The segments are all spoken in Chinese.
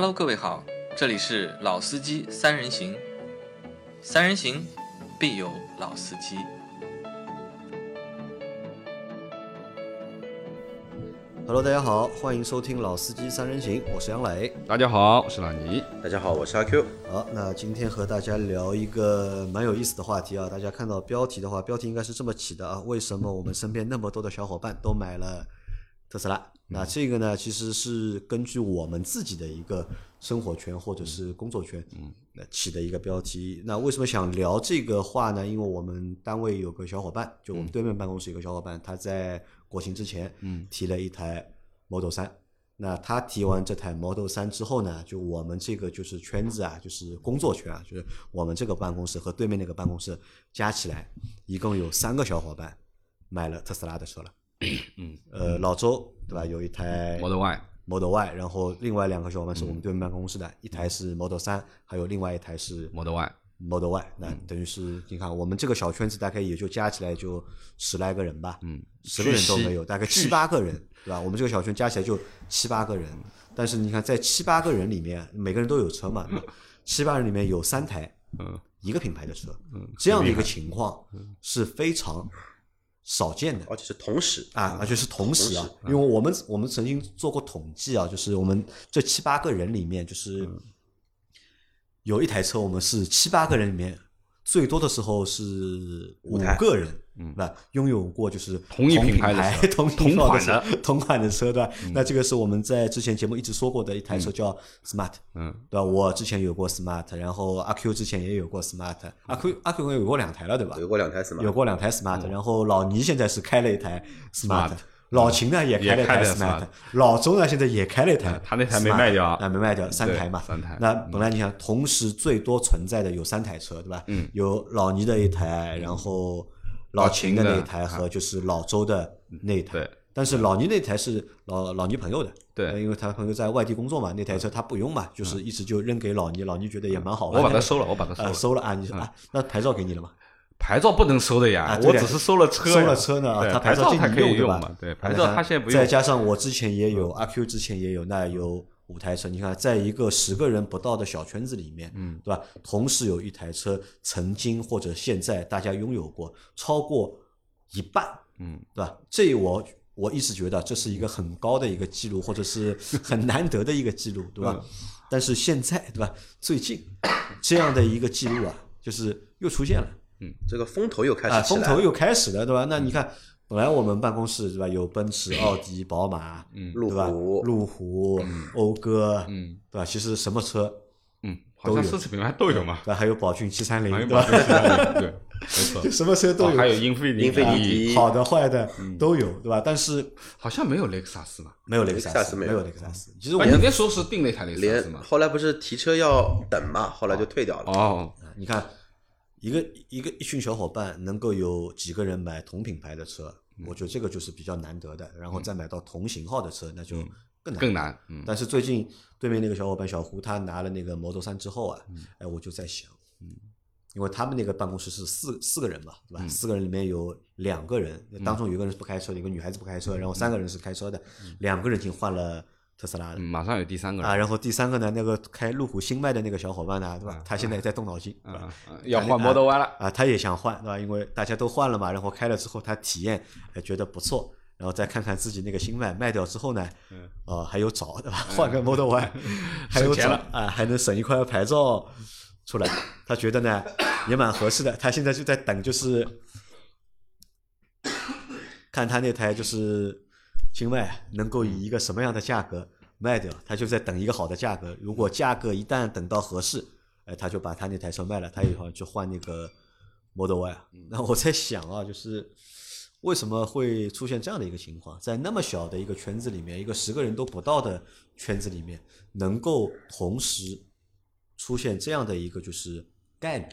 Hello，各位好，这里是老司机三人行，三人行必有老司机。Hello，大家好，欢迎收听《老司机三人行》，我是杨磊。大家好，我是老倪。大家好，我是阿 Q。好，那今天和大家聊一个蛮有意思的话题啊。大家看到标题的话，标题应该是这么起的啊：为什么我们身边那么多的小伙伴都买了特斯拉？那这个呢，其实是根据我们自己的一个生活圈或者是工作圈，嗯，那起的一个标题。那为什么想聊这个话呢？因为我们单位有个小伙伴，就我们对面办公室有个小伙伴，他在国庆之前，嗯，提了一台 Model 三。那他提完这台 Model 三之后呢，就我们这个就是圈子啊，就是工作圈啊，就是我们这个办公室和对面那个办公室加起来，一共有三个小伙伴买了特斯拉的车了。嗯，呃，老周对吧？有一台 Model Y，Model Y，然后另外两个小伙伴是我们对面办公室的，一台是 Model 三，还有另外一台是 Model Y，Model Y。那嗯。等于是你看，我们这个小圈子大概也就加起来就十来个人吧，嗯，十个人都没有，大概七八个人，对吧？我们这个小圈加起来就七八个人，但是你看在七八个人里面，每个人都有车嘛，七八人里面有三台嗯。一个品牌的车，嗯这样的一个情况是非常少见的。而且是同时啊，而且是同时啊，因为我们我们曾经做过统计啊，就是我们这七八个人里面，就是嗯。有一台车，我们是七八个人里面最多的时候是五个人，嗯，吧？拥有过就是同一品品牌的同同款的。同款的车，对吧？那这个是我们在之前节目一直说过的一台车叫 Smart，嗯，对吧？我之前有过 Smart，然后阿 Q 之前也有过 Smart，阿 Q 阿 Q 有过两台了，对吧？有过两台 smart，有过两台 smart，、然后老倪现在是开了一台 smart，, Smart 老秦呢也开了一台也开了 smart，Smart 老周呢现在也开了一台 smart，他那台没卖掉啊啊，没卖掉，三台嘛，三台。那本来你想，同时最多存在的有三台车，对吧？嗯，有老倪的一台，然后老秦的那一台和就是老周的那一台。对。但是老倪那台是老老倪朋友的，对呃因为他朋友在外地工作嘛，那台车他不用嘛，就是一直就扔给老倪，老倪觉得也蛮好。我把它收了，我把它收啊，了。收了啊！你说啊，那牌照给你了吗？牌照不能收的呀啊，我只是收了车，收了车呢，他牌照它可以你对吧用嘛？对，牌照他现在不用。再加上我之前也有，阿 Q 之前也有，那有五台车。你看，在一个十个人不到的小圈子里面，嗯，对吧？同时有一台车曾经或者现在大家拥有过超过一半，嗯，对吧？这我我一直觉得这是一个很高的一个记录，或者是很难得的一个记录，对吧？但是现在，对吧？最近这样的一个记录啊，就是又出现了。嗯这个风头又开啊，始起来了。风头又开始了，对吧？那你看，本来我们办公室对吧，有奔驰、奥迪、宝马，嗯路对吧？虎路虎、讴歌，嗯，对吧？其实什么车，嗯，好像奢侈品牌都有嘛，对吧？还有宝骏七三零，对吧？对，没错 就。什么车都有，哦还有英菲尼英菲尼迪，好的坏的都有，对吧？但是好像没有雷克萨斯嘛？没有雷克萨斯，没有雷克萨斯。其实我啊，你那时候是订了一台雷克萨斯嘛？后来不是提车要等嘛，后来就退掉了。哦，你看，一个一个一群小伙伴能够有几个人买同品牌的车，我觉得这个就是比较难得的。然后再买到同型号的车，那就更难。更难。嗯，但是最近对面那个小伙伴小胡，他拿了那个 Model 三之后啊，哎，我就在想，嗯，因为他们那个办公室是四四个人嘛，对吧？四个人里面有两个人，当中有一个人是不开车的，一个女孩子不开车，然后三个人是开车的，两个人已经换了特斯拉。马上有第三个人啊，然后第三个呢，那个开路虎新迈的那个小伙伴呢，对吧？他现在也在动脑筋，对吧？啊，啊要换 Model Y 了。啊，他也想换，对吧？因为大家都换了嘛，然后开了之后他体验，哎，觉得不错，然后再看看自己那个新迈卖掉之后呢，呃，还有找，对吧？换个 Model Y，还有找省钱了啊，还能省一块牌照出来，他觉得呢也蛮合适的。他现在就在等，就是看他那台就是新迈能够以一个什么样的价格卖掉，他就在等一个好的价格。如果价格一旦等到合适，哎，他就把他那台车卖了，他以后去换那个 Model Y 啊。那我在想啊，就是为什么会出现这样的一个情况，在那么小的一个圈子里面，一个十个人都不到的圈子里面，能够同时出现这样的一个就是概率。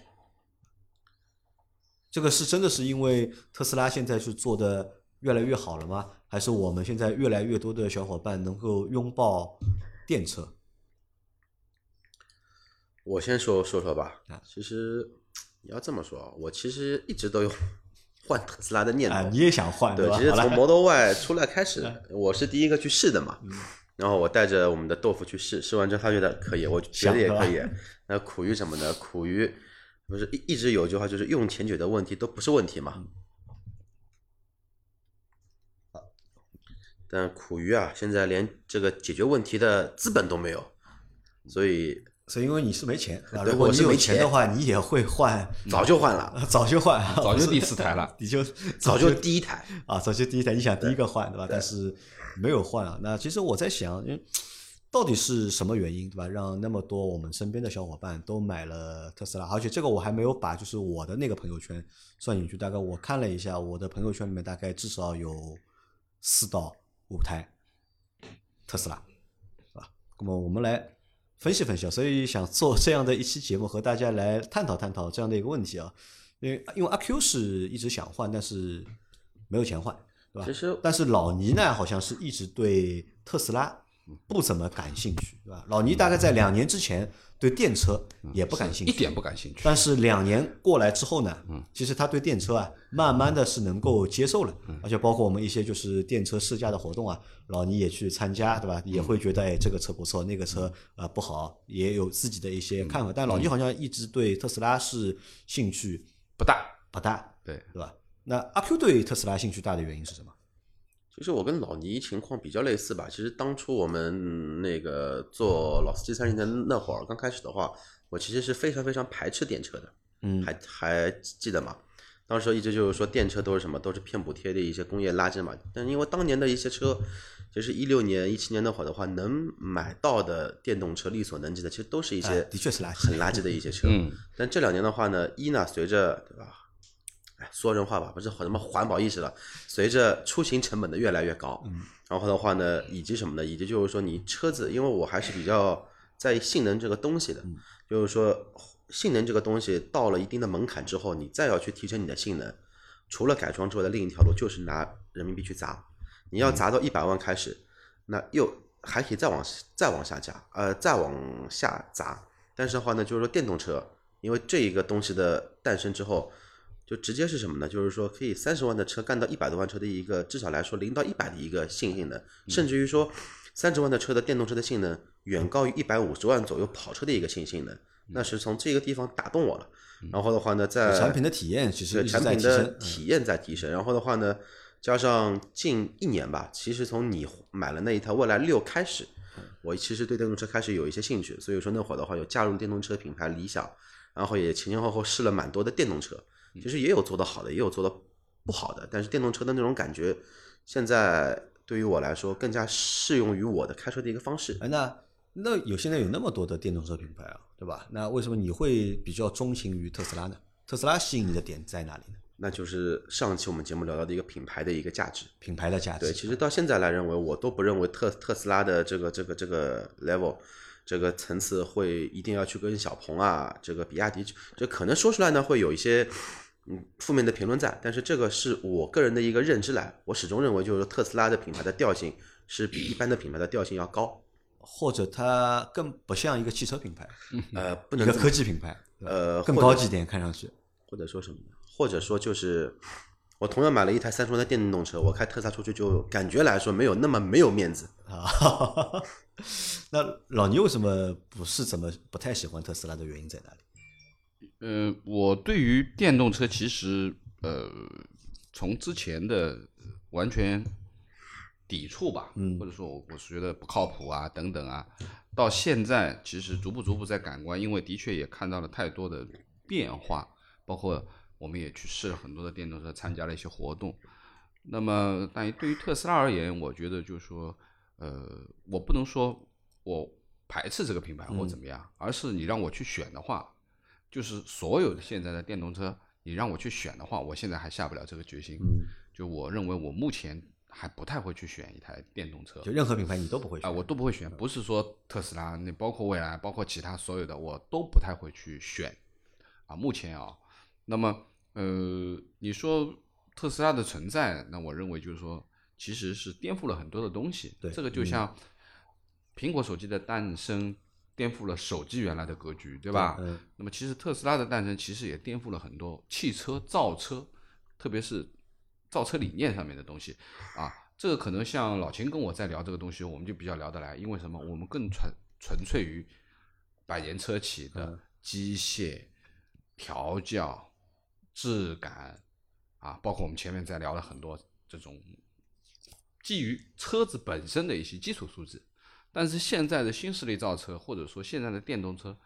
这个是真的是因为特斯拉现在是做的越来越好了吗？还是我们现在越来越多的小伙伴能够拥抱电车？我先说说说吧啊，其实你要这么说啊，我其实一直都有 换特斯拉的念头。啊，你也想换对，吧？其实从 Model Y 出来开始，我是第一个去试的嘛。然后我带着我们的豆腐去试，试完之后他觉得可以，我觉得也可以。那苦于什么呢？苦于不是一一直有句话就是用钱解决问题都不是问题嘛。但苦于啊，现在连这个解决问题的资本都没有，所以所以因为你是没钱，对吧？如果你有钱的话，你也会换，早就换了，早就换，早就第四台了。你就早就第一台。啊，早就第一台，你想第一个换对吧？但是没有换啊。那其实我在想，因为到底是什么原因对吧，让那么多我们身边的小伙伴都买了特斯拉？而且这个我还没有把就是我的那个朋友圈算进去，大概我看了一下，我的朋友圈里面大概至少有四到五台特斯拉，是吧？那么我们来分析分析啊，所以想做这样的一期节目和大家来探讨探讨这样的一个问题啊。因为因为阿 Q 是一直想换，但是没有钱换，对吧？其实但是老倪呢，好像是一直对特斯拉不怎么感兴趣，对吧？老倪大概在两年之前对电车也不感兴趣，一点不感兴趣。但是两年过来之后呢，其实他对电车啊，慢慢的是能够接受了，而且包括我们一些就是电车试驾的活动啊，老倪也去参加，对吧？也会觉得哎，这个车不错，那个车啊不好，也有自己的一些看法。但老倪好像一直对特斯拉是兴趣不大，不大，对，对吧？那阿 Q 对特斯拉兴趣大的原因是什么？其实我跟老倪情况比较类似吧。其实当初我们那个做老司机三人的那会儿，刚开始的话，我其实是非常非常排斥电车的。嗯还还记得吗？当时一直就是说电车都是什么，都是骗补贴的一些工业垃圾嘛。但因为当年的一些车，就是一六年、一七年那会儿的话，能买到的电动车力所能及的，其实都是一些哎的确是垃圾很垃圾的一些车。嗯但这两年的话呢，一呢随着对吧？哎，说人话吧，不是什么环保意识了，随着出行成本的越来越高，嗯然后的话呢，以及什么呢？以及就是说你车子，因为我还是比较在意性能这个东西的，嗯就是说性能这个东西到了一定的门槛之后，你再要去提升你的性能，除了改装之外的另一条路就是拿人民币去砸，你要砸到一百万开始，那又还可以再往再往下加，呃，再往下砸。但是的话呢，就是说电动车，因为这一个东西的诞生之后，就直接是什么呢？就是说可以三十万的车干到一百多万车的一个，至少来说零到一百的一个性性能，甚至于说三十万的车的电动车的性能远高于一百五十万左右跑车的一个性性能，那是从这个地方打动我了。然后的话呢，在产品的体验其实产品的体验在提升，然后的话呢，加上近一年吧，其实从你买了那一台蔚来六开始，我其实对电动车开始有一些兴趣，所以说那会儿的话有加入电动车品牌理想，然后也前前后后试了蛮多的电动车，其实也有做得好的，也有做得不好的，但是电动车的那种感觉，现在对于我来说更加适用于我的开车的一个方式。哎，那那有现在有那么多的电动车品牌啊，对吧？那为什么你会比较钟情于特斯拉呢？特斯拉吸引你的点在哪里呢？那就是上期我们节目聊到的一个品牌的一个价值。品牌的价值。对，其实到现在来认为，我都不认为特特斯拉的这个这个这个 level 这个层次会一定要去跟小鹏啊，这个比亚迪，就可能说出来呢会有一些嗯负面的评论在，但是这个是我个人的一个认知来，我始终认为就是特斯拉的品牌的调性是比一般的品牌的调性要高，或者它更不像一个汽车品牌，呃，不能一个科技品牌，呃更高级一点，看上去。或者说什么呢？或者说就是我同样买了一台三十万的电动车，我开特斯拉出去就感觉来说没有那么没有面子。啊，那老倪为什么不是怎么不太喜欢特斯拉的原因在哪里？呃，我对于电动车其实呃，从之前的完全抵触吧，嗯或者说我我是觉得不靠谱啊等等啊，到现在其实逐步逐步在感官，因为的确也看到了太多的变化，包括我们也去试了很多的电动车，参加了一些活动。那么，但对于特斯拉而言，我觉得就是说，呃，我不能说我排斥这个品牌或怎么样，而是你让我去选的话，就是所有的现在的电动车，你让我去选的话，我现在还下不了这个决心。嗯，就我认为我目前还不太会去选一台电动车就任何品牌你都不会啊、选我都不会选，不是说特斯拉，那包括蔚来，包括其他所有的，我都不太会去选啊。目前啊，那么呃，你说特斯拉的存在，那我认为就是说，其实是颠覆了很多的东西。对这个就像苹果手机的诞生，颠覆了手机原来的格局，对吧？嗯那么其实特斯拉的诞生，其实也颠覆了很多汽车造车，特别是造车理念上面的东西啊。这个可能像老秦跟我在聊这个东西，我们就比较聊得来，因为什么？我们更纯纯粹于百年车企的机械调教、质感啊，包括我们前面在聊了很多这种基于车子本身的一些基础素质。但是现在的新势力造车，或者说现在的电动车，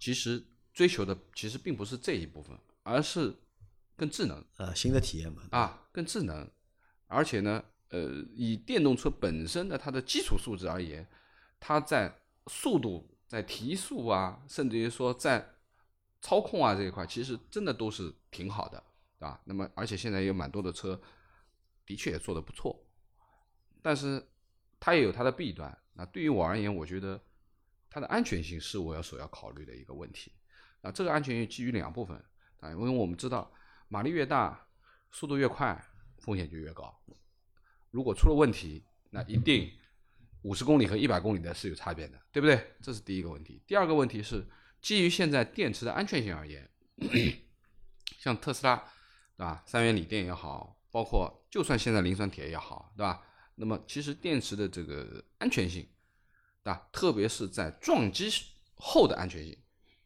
其实追求的其实并不是这一部分，而是更智能呃，新的体验嘛，啊，更智能，而且呢，呃，以电动车本身的它的基础素质而言，它在速度、在提速啊，甚至于说在操控啊这一块，其实真的都是挺好的，啊。那么，而且现在也有蛮多的车，的确也做得不错，但是它也有它的弊端。那对于我而言，我觉得它的安全性是我要首要考虑的一个问题。啊，这个安全性基于两部分啊，因为我们知道马力越大，速度越快，风险就越高。如果出了问题，那一定五十公里和一百公里的是有差别的，对不对？这是第一个问题。第二个问题是基于现在电池的安全性而言，像特斯拉，对吧？三元锂电也好，包括就算现在磷酸铁也好，对吧？那么其实电池的这个安全性，对吧？特别是在撞击后的安全性，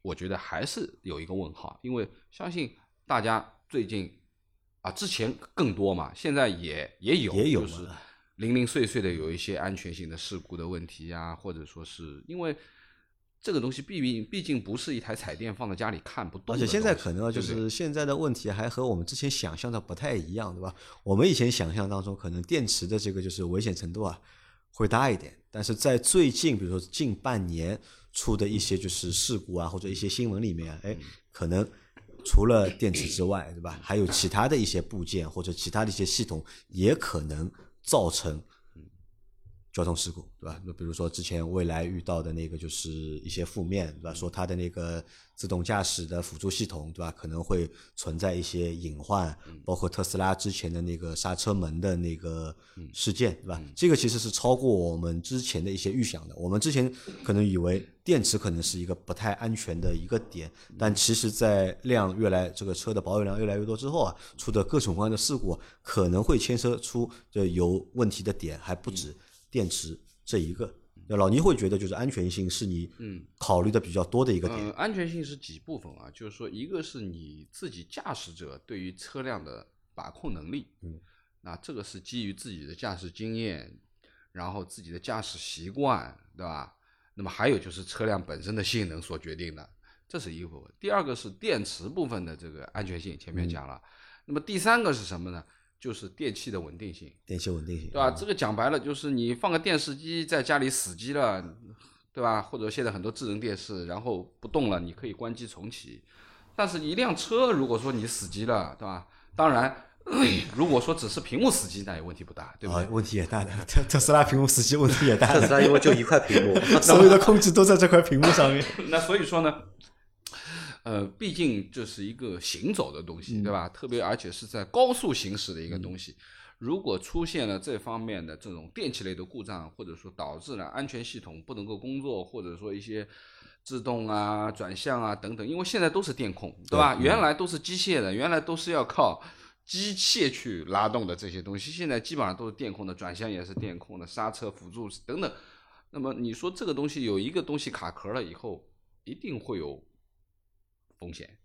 我觉得还是有一个问号，因为相信大家最近啊，之前更多嘛，现在也也有，也有就是零零碎碎的有一些安全性的事故的问题呀、或者说是因为这个东西毕竟毕竟不是一台彩电放在家里看不动的东西，而且现在可能啊，就是现在的问题还和我们之前想象的不太一样，对吧？我们以前想象当中，可能电池的这个就是危险程度啊会大一点，但是在最近，比如说近半年出的一些就是事故啊，或者一些新闻里面啊，哎，可能除了电池之外，对吧？还有其他的一些部件或者其他的一些系统也可能造成交通事故，对吧？那比如说之前未来遇到的那个就是一些负面，对吧？说它的那个自动驾驶的辅助系统，对吧？可能会存在一些隐患，包括特斯拉之前的那个刹车门的那个事件，对吧？这个其实是超过我们之前的一些预想的。我们之前可能以为电池可能是一个不太安全的一个点，但其实，在量越来这个车的保有量越来越多之后啊，出的各种各样的事故啊可能会牵涉出这有问题的点还不止电池这一个。那老倪会觉得，就是安全性是你嗯考虑的比较多的一个点。呃，安全性是几部分啊？就是说，一个是你自己驾驶者对于车辆的把控能力，嗯，那这个是基于自己的驾驶经验，然后自己的驾驶习惯，对吧？那么还有就是车辆本身的性能所决定的，这是一个部分。第二个是电池部分的这个安全性，前面讲了。那么第三个是什么呢？就是电器的稳定性。电器稳定性，对吧？这个讲白了就是你放个电视机在家里死机了，对吧？或者现在很多智能电视，然后不动了，你可以关机重启。但是，一辆车如果说你死机了，对吧？当然，如果说只是屏幕死机，那也问题不大，对不对？，啊问题也大的。特特斯拉屏幕死机问题也大特斯，拉因为就一块屏幕，所有的控制都在这块屏幕上面。那所以说呢，呃，毕竟这是一个行走的东西，对吧？特别而且是在高速行驶的一个东西。如果出现了这方面的这种电气类的故障，或者说导致了安全系统不能够工作，或者说一些制动啊、转向啊等等，因为现在都是电控，对吧？原来都是机械的，原来都是要靠机械去拉动的这些东西，现在基本上都是电控的，转向也是电控的，刹车辅助等等。那么你说这个东西有一个东西卡壳了以后，一定会有风险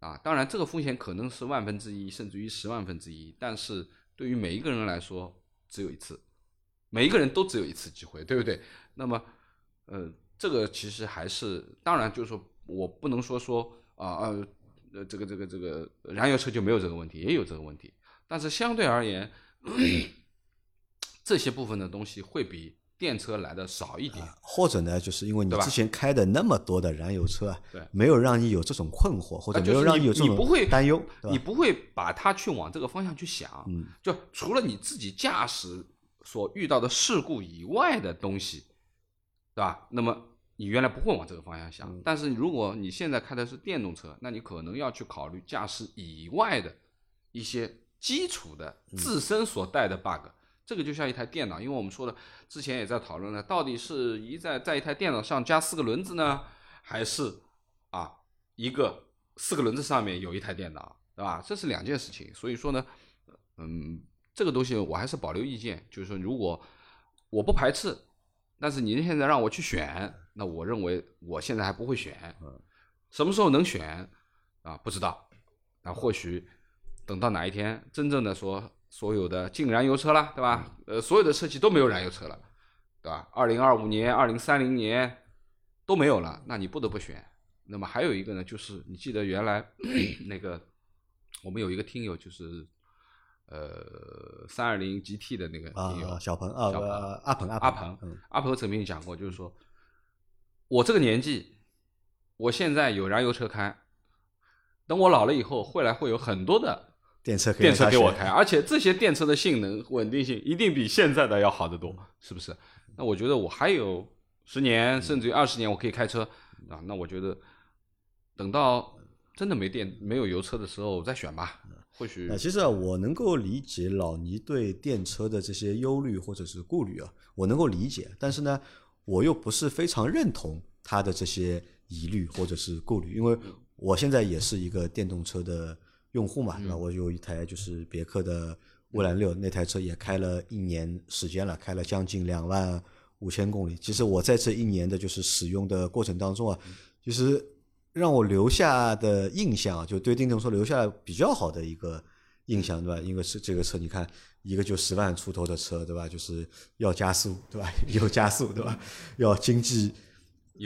啊。当然，这个风险可能是万分之一，甚至于十万分之一，但是对于每一个人来说，只有一次，每一个人都只有一次机会，对不对？那么，呃，这个其实还是，当然就是说我不能说说啊呃这个这个这个燃油车就没有这个问题，也有这个问题，但是相对而言，这些部分的东西会比电车来的少一点。或者呢，就是因为你之前开的那么多的燃油车啊，对没有让你有这种困惑，或者没有让你有这种担忧？你不会把它去往这个方向去想，嗯就除了你自己驾驶所遇到的事故以外的东西，对吧？那么你原来不会往这个方向想，嗯但是如果你现在开的是电动车，那你可能要去考虑驾驶以外的一些基础的嗯自身所带的 bug。这个就像一台电脑，因为我们说的之前也在讨论了，到底是一在在一台电脑上加四个轮子呢，还是啊一个四个轮子上面有一台电脑，对吧？这是两件事情。所以说呢，嗯，这个东西我还是保留意见，就是说如果我不排斥，但是您现在让我去选，那我认为我现在还不会选，什么时候能选啊？不知道，那，或许等到哪一天真正的说所有的进燃油车了，对吧？呃，所有的车企都没有燃油车了，对吧？二零二五年、二零三零年都没有了，那你不得不选。那么还有一个呢，就是你记得原来 那个我们有一个听友就是。呃，三二零 GT 的那个听友、啊，小鹏啊，小鹏呃阿鹏阿阿鹏，阿鹏曾经讲过，就是说，我这个年纪，我现在有燃油车开，等我老了以后，未来会有很多的电车可以电车给我开，而且这些电车的性能、稳定性一定比现在的要好得多，是不是？那我觉得我还有十年甚至于二十年，我可以开车啊。那我觉得等到真的没电、没有油车的时候再选吧，或许啊，其实啊，我能够理解老倪对电车的这些忧虑或者是顾虑啊，我能够理解，但是呢，我又不是非常认同他的这些疑虑或者是顾虑，因为我现在也是一个电动车的用户嘛，对吧？我有一台就是别克的蔚蓝六，那台车也开了一年时间了，开了将近两万五千公里。其实我在这一年的就是使用的过程当中啊，其实让我留下的印象啊，就对电动车留下比较好的一个印象，对吧？因为是这个车，你看一个就十万出头的车，对吧？就是要加速，对吧？有加速，对吧？要经济有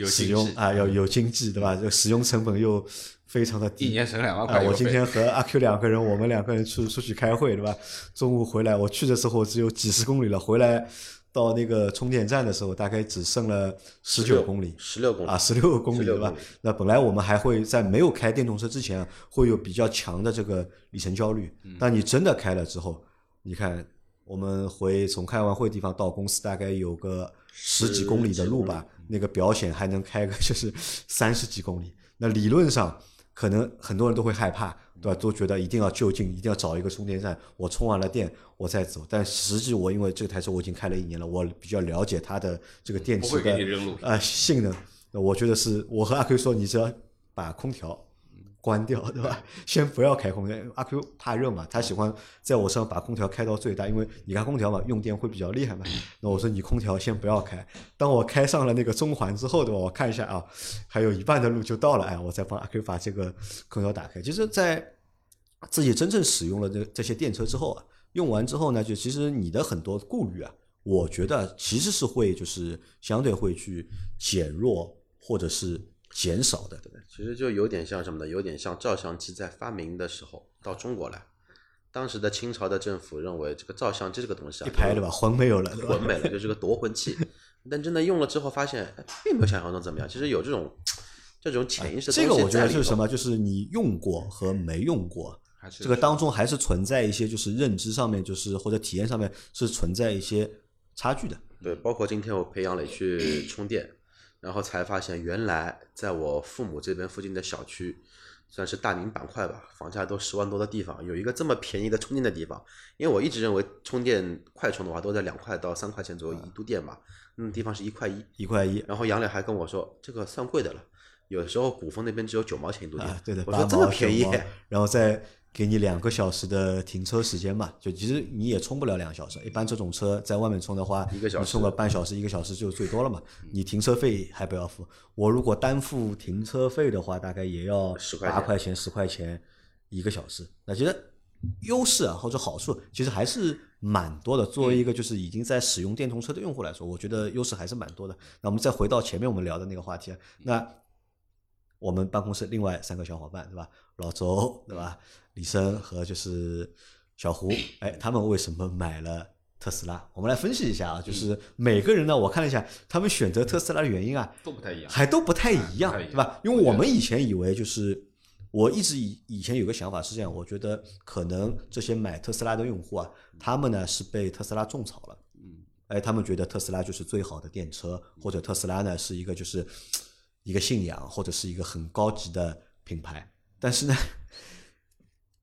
使用啊，要有经济，对吧？这个使用成本又非常的低，一年省两万啊块，油我今天和阿 Q 两个人，我们两个人出出去开会，对吧？中午回来，我去的时候只有几十公里了，回来到那个充电站的时候，大概只剩了十九公里。十六公里啊，十六公里对吧？那本来我们还会在没有开电动车之前啊，会有比较强的这个里程焦虑。嗯当你真的开了之后，你看我们回从开完会地方到公司大概有个十几公里的路吧，那个表显还能开个就是 三十几公里。那理论上可能很多人都会害怕，对吧？都觉得一定要就近，一定要找一个充电站，我充完了电我再走。但实际我因为这台车我已经开了一年了，我比较了解它的这个电池的给你扔路啊、性能。那我觉得是我和阿 Q 说，你只要把空调关掉，对吧？先不要开空调。阿 Q 怕热嘛，他喜欢在我身上把空调开到最大，因为你开空调嘛，用电会比较厉害嘛。那我说你空调先不要开，当我开上了那个中环之后，对吧？我看一下啊，还有一半的路就到了，哎，我再帮阿 Q 把这个空调打开。其实，在自己真正使用了这这些电车之后啊，用完之后呢，就其实你的很多顾虑啊，我觉得其实是会就是相对会去减弱或者是减少的。对其实就有点像什么呢？有点像照相机在发明的时候到中国来，当时的清朝的政府认为这个照相机这个东西啊，一拍对吧，魂没有了，魂没了，就是个夺魂器。但真的用了之后，发现哎并没有想象中怎么样。其实有这种这种潜意识的东西这个我觉得是什么？就是你用过和没用过，这个当中还是存在一些就是认知上面，就是或者体验上面是存在一些差距的。对，包括今天我陪杨磊去充电，然后才发现原来在我父母这边附近的小区，算是大宁板块吧，房价都十万多的地方，有一个这么便宜的充电的地方。因为我一直认为充电快充的话都在两块到三块钱左右一度电吧，那地方是一块一。一块一然后杨磊还跟我说，这个算贵的了，有时候古风那边只有九毛钱一度电。啊，对的，我说这么便宜，然后再给你两个小时的停车时间嘛，就其实你也充不了两个小时。一般这种车在外面充的话，一个小时你充个半小时、一个小时就最多了嘛。你停车费还不要付，我如果单付停车费的话，大概也要10块八块钱、十块钱一个小时。那其实优势啊或者好处其实还是蛮多的。作为一个就是已经在使用电动车的用户来说，我觉得优势还是蛮多的。那我们再回到前面我们聊的那个话题啊，那我们办公室另外三个小伙伴对吧？老周对吧？李生和就是小胡，哎，他们为什么买了特斯拉？我们来分析一下啊，就是每个人呢，我看了一下，他们选择特斯拉的原因啊，都不太一样。还都不太一样，对吧？因为我们以前以为就是，我一直以以前有个想法是这样，我觉得可能这些买特斯拉的用户啊，他们呢是被特斯拉种草了，嗯，哎，他们觉得特斯拉就是最好的电车，或者特斯拉呢是一个就是一个信仰，或者是一个很高级的品牌。但是呢，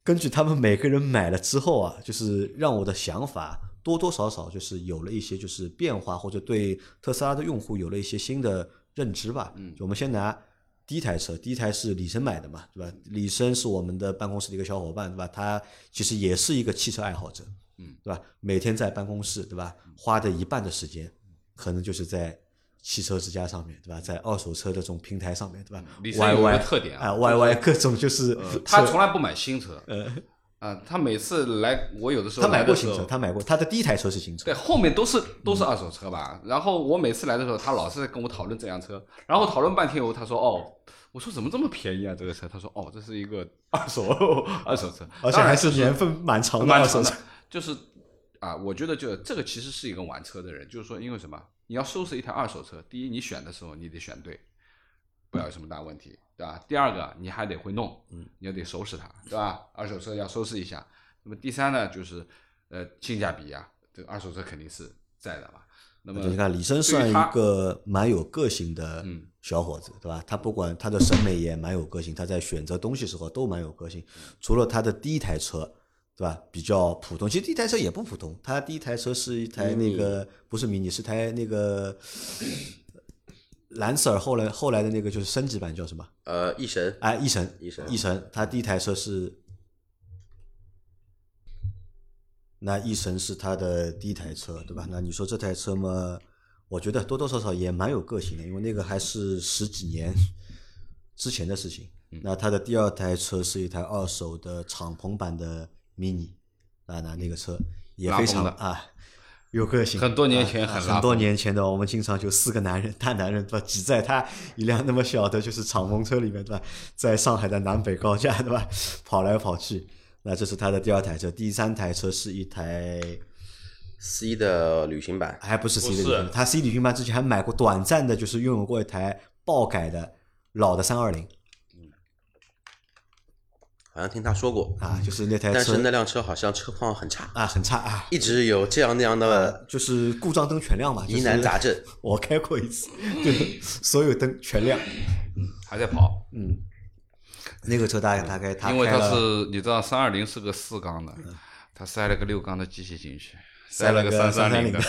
根据他们每个人买了之后啊，就是让我的想法多多少少就是有了一些就是变化，或者对特斯拉的用户有了一些新的认知吧。嗯就我们先拿第一台车，第一台是李生买的嘛，对吧？李生是我们的办公室的一个小伙伴，对吧？他其实也是一个汽车爱好者，嗯，对吧？每天在办公室，对吧？花的一半的时间，可能就是在汽车之家上面，对吧？在二手车的这种平台上面，对吧李生有一个？YY 特点啊啊，YY 各种就是呃他从来不买新车，呃，啊，他每次来，我有的时候他买过新车，他买过他的第一台车是新车对，，后面都是都是二手车吧。然后我每次来的时候，他老是在跟我讨论这辆车，然后讨论半天以后，他说：“哦，我说怎么这么便宜啊？这个车？”他说：“哦，这是一个二手二手车，而且还是年份蛮长的蛮长的二手车。。就是啊，我觉得就这个其实是一个玩车的人，就是说，因为什么？你要收拾一台二手车，第一，你选的时候你得选对，不要有什么大问题，对吧？第二个，你还得会弄，嗯，你要得收拾它，对吧？二手车要收拾一下。那么第三呢，就是呃性价比啊，这个二手车肯定是在的嘛。那么你看，李生算一个蛮有个性的嗯小伙子，对吧？他不管他的审美也蛮有个性，他在选择东西时候都蛮有个性。除了他的第一台车，对吧？比较普通，其实第一台车也不普通，它第一台车是一台那个不是迷你，是台那个兰斯尔后来后来的那个就是升级版叫什么？呃，翼神，哎，翼神，翼神翼神，它第一台车是，那翼神是他的第一台车，对吧？那你说这台车嘛，我觉得多多少少也蛮有个性的，因为那个还是十几年之前的事情。嗯那他的第二台车是一台二手的敞篷版的 mini，啊，那那个车也非常的常啊。有个性，很多年前啊很多很拉风年前的，我们经常就四个男人，大男人对吧，挤在他一辆那么小的，就是敞篷车里面对吧，在上海的南北高架对吧，跑来跑去。那这是他的第二台车，第三台车是一台 C 的旅行版，还不是 C 的旅行版，他 C 旅行版之前还买过短暂的，就是拥有过一台爆改的老的三二零好像听他说过，啊，就是那台车但是那辆车好像车况很差，啊很差啊，一直有这样那样的就是故障灯全亮嘛，疑难杂症。我开过一次，就是所有灯全亮。还在跑，嗯，那个车大概大概他因为它是你知道三二零是个四缸的，他塞了个六缸的机器进去，塞了个三三零330的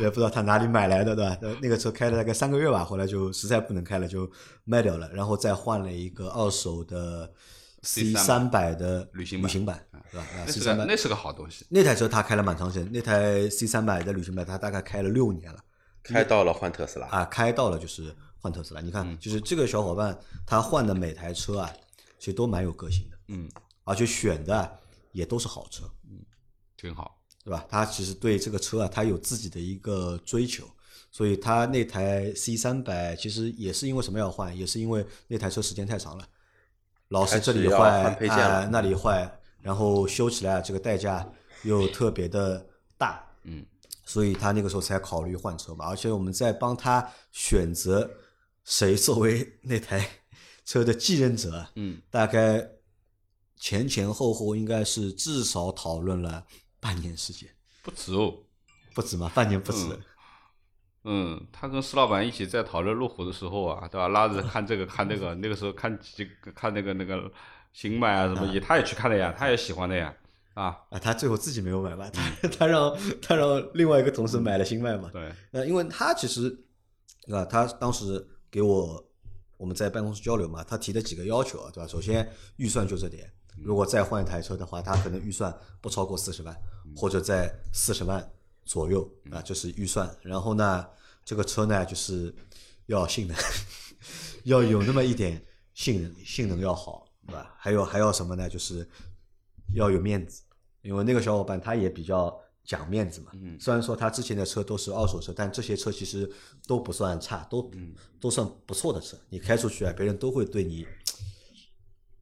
也不知道他哪里买来的，对吧？呃那个车开了大概三个月吧，后来就实在不能开了，就卖掉了，然后再换了一个二手的 C 三百的旅行版旅行版，对吧？啊那是个那是个好东西。那台车他开了蛮长时间，那台 C 三百的旅行版他大概开了六年了。开到了换特斯拉，啊，开到了就是换特斯拉。你嗯看，就是这个小伙伴他换的每台车啊，其实都蛮有个性的，嗯，而且选的啊也都是好车，嗯挺好。对吧？他其实对这个车啊，他有自己的一个追求，所以他那台 C 三百其实也是因为什么要换，也是因为那台车时间太长了，老是这里坏啊、了那里坏，然后修起来啊这个代价又特别的大，嗯，所以他那个时候才考虑换车嘛。而且我们在帮他选择谁作为 那台车的继任者啊，嗯，大概前前后后应该是至少讨论了半年时间，不止哦。不止嘛，半年不止。嗯，他跟施老板一起在讨论路虎的时候啊，对吧？拉着看这个看那个，那个时候看几个看那个那个新迈啊什么，也他也去看了呀，他也喜欢的呀，啊，啊，他最后自己没有买吧？他 他让他让另外一个同事买了新迈嘛。对，那因为他其实啊，他当时给我我们在办公室交流嘛，他提的几个要求啊，对吧？首先预算就这点，如果再换一台车的话，他可能预算不超过四十万，或者在四十万左右啊，就是预算。然后呢，这个车呢就是要性能，要有那么一点性能，性能要好，对吧？还有还要什么呢？就是要有面子，因为那个小伙伴他也比较讲面子嘛。嗯虽然说他之前的车都是二手车，但这些车其实都不算差，都、都算不错的车。你开出去啊，别人都会对你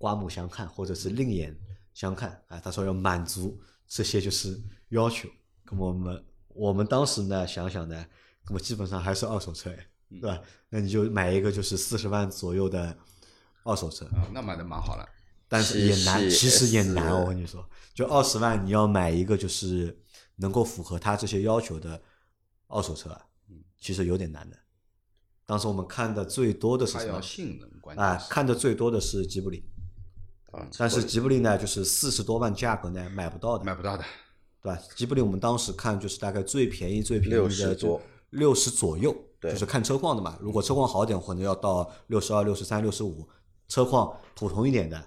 刮目相看，或者是另眼相看啊。他说要满足这些就是要求。那么我们我们当时呢想想呢，那么基本上还是二手车，哎对吧？那你就买一个就是四十万左右的二手车，啊，那买的蛮好了。但是也难，其其实也难哦。我跟你说，就二十万你要买一个就是能够符合他这些要求的二手车啊，其实有点难的。当时我们看的最多的是什么？性能，关啊看的最多的是吉卜力，啊，但是吉布力呢，就是四十多万价格呢买不到的，买不到的。对吧？吉布力我们当时看就是大概最便宜最便宜60的多，六十左右对就是看车况的嘛。如果车况好点，可能要到六十二、六十三、六十五；车况普通一点的，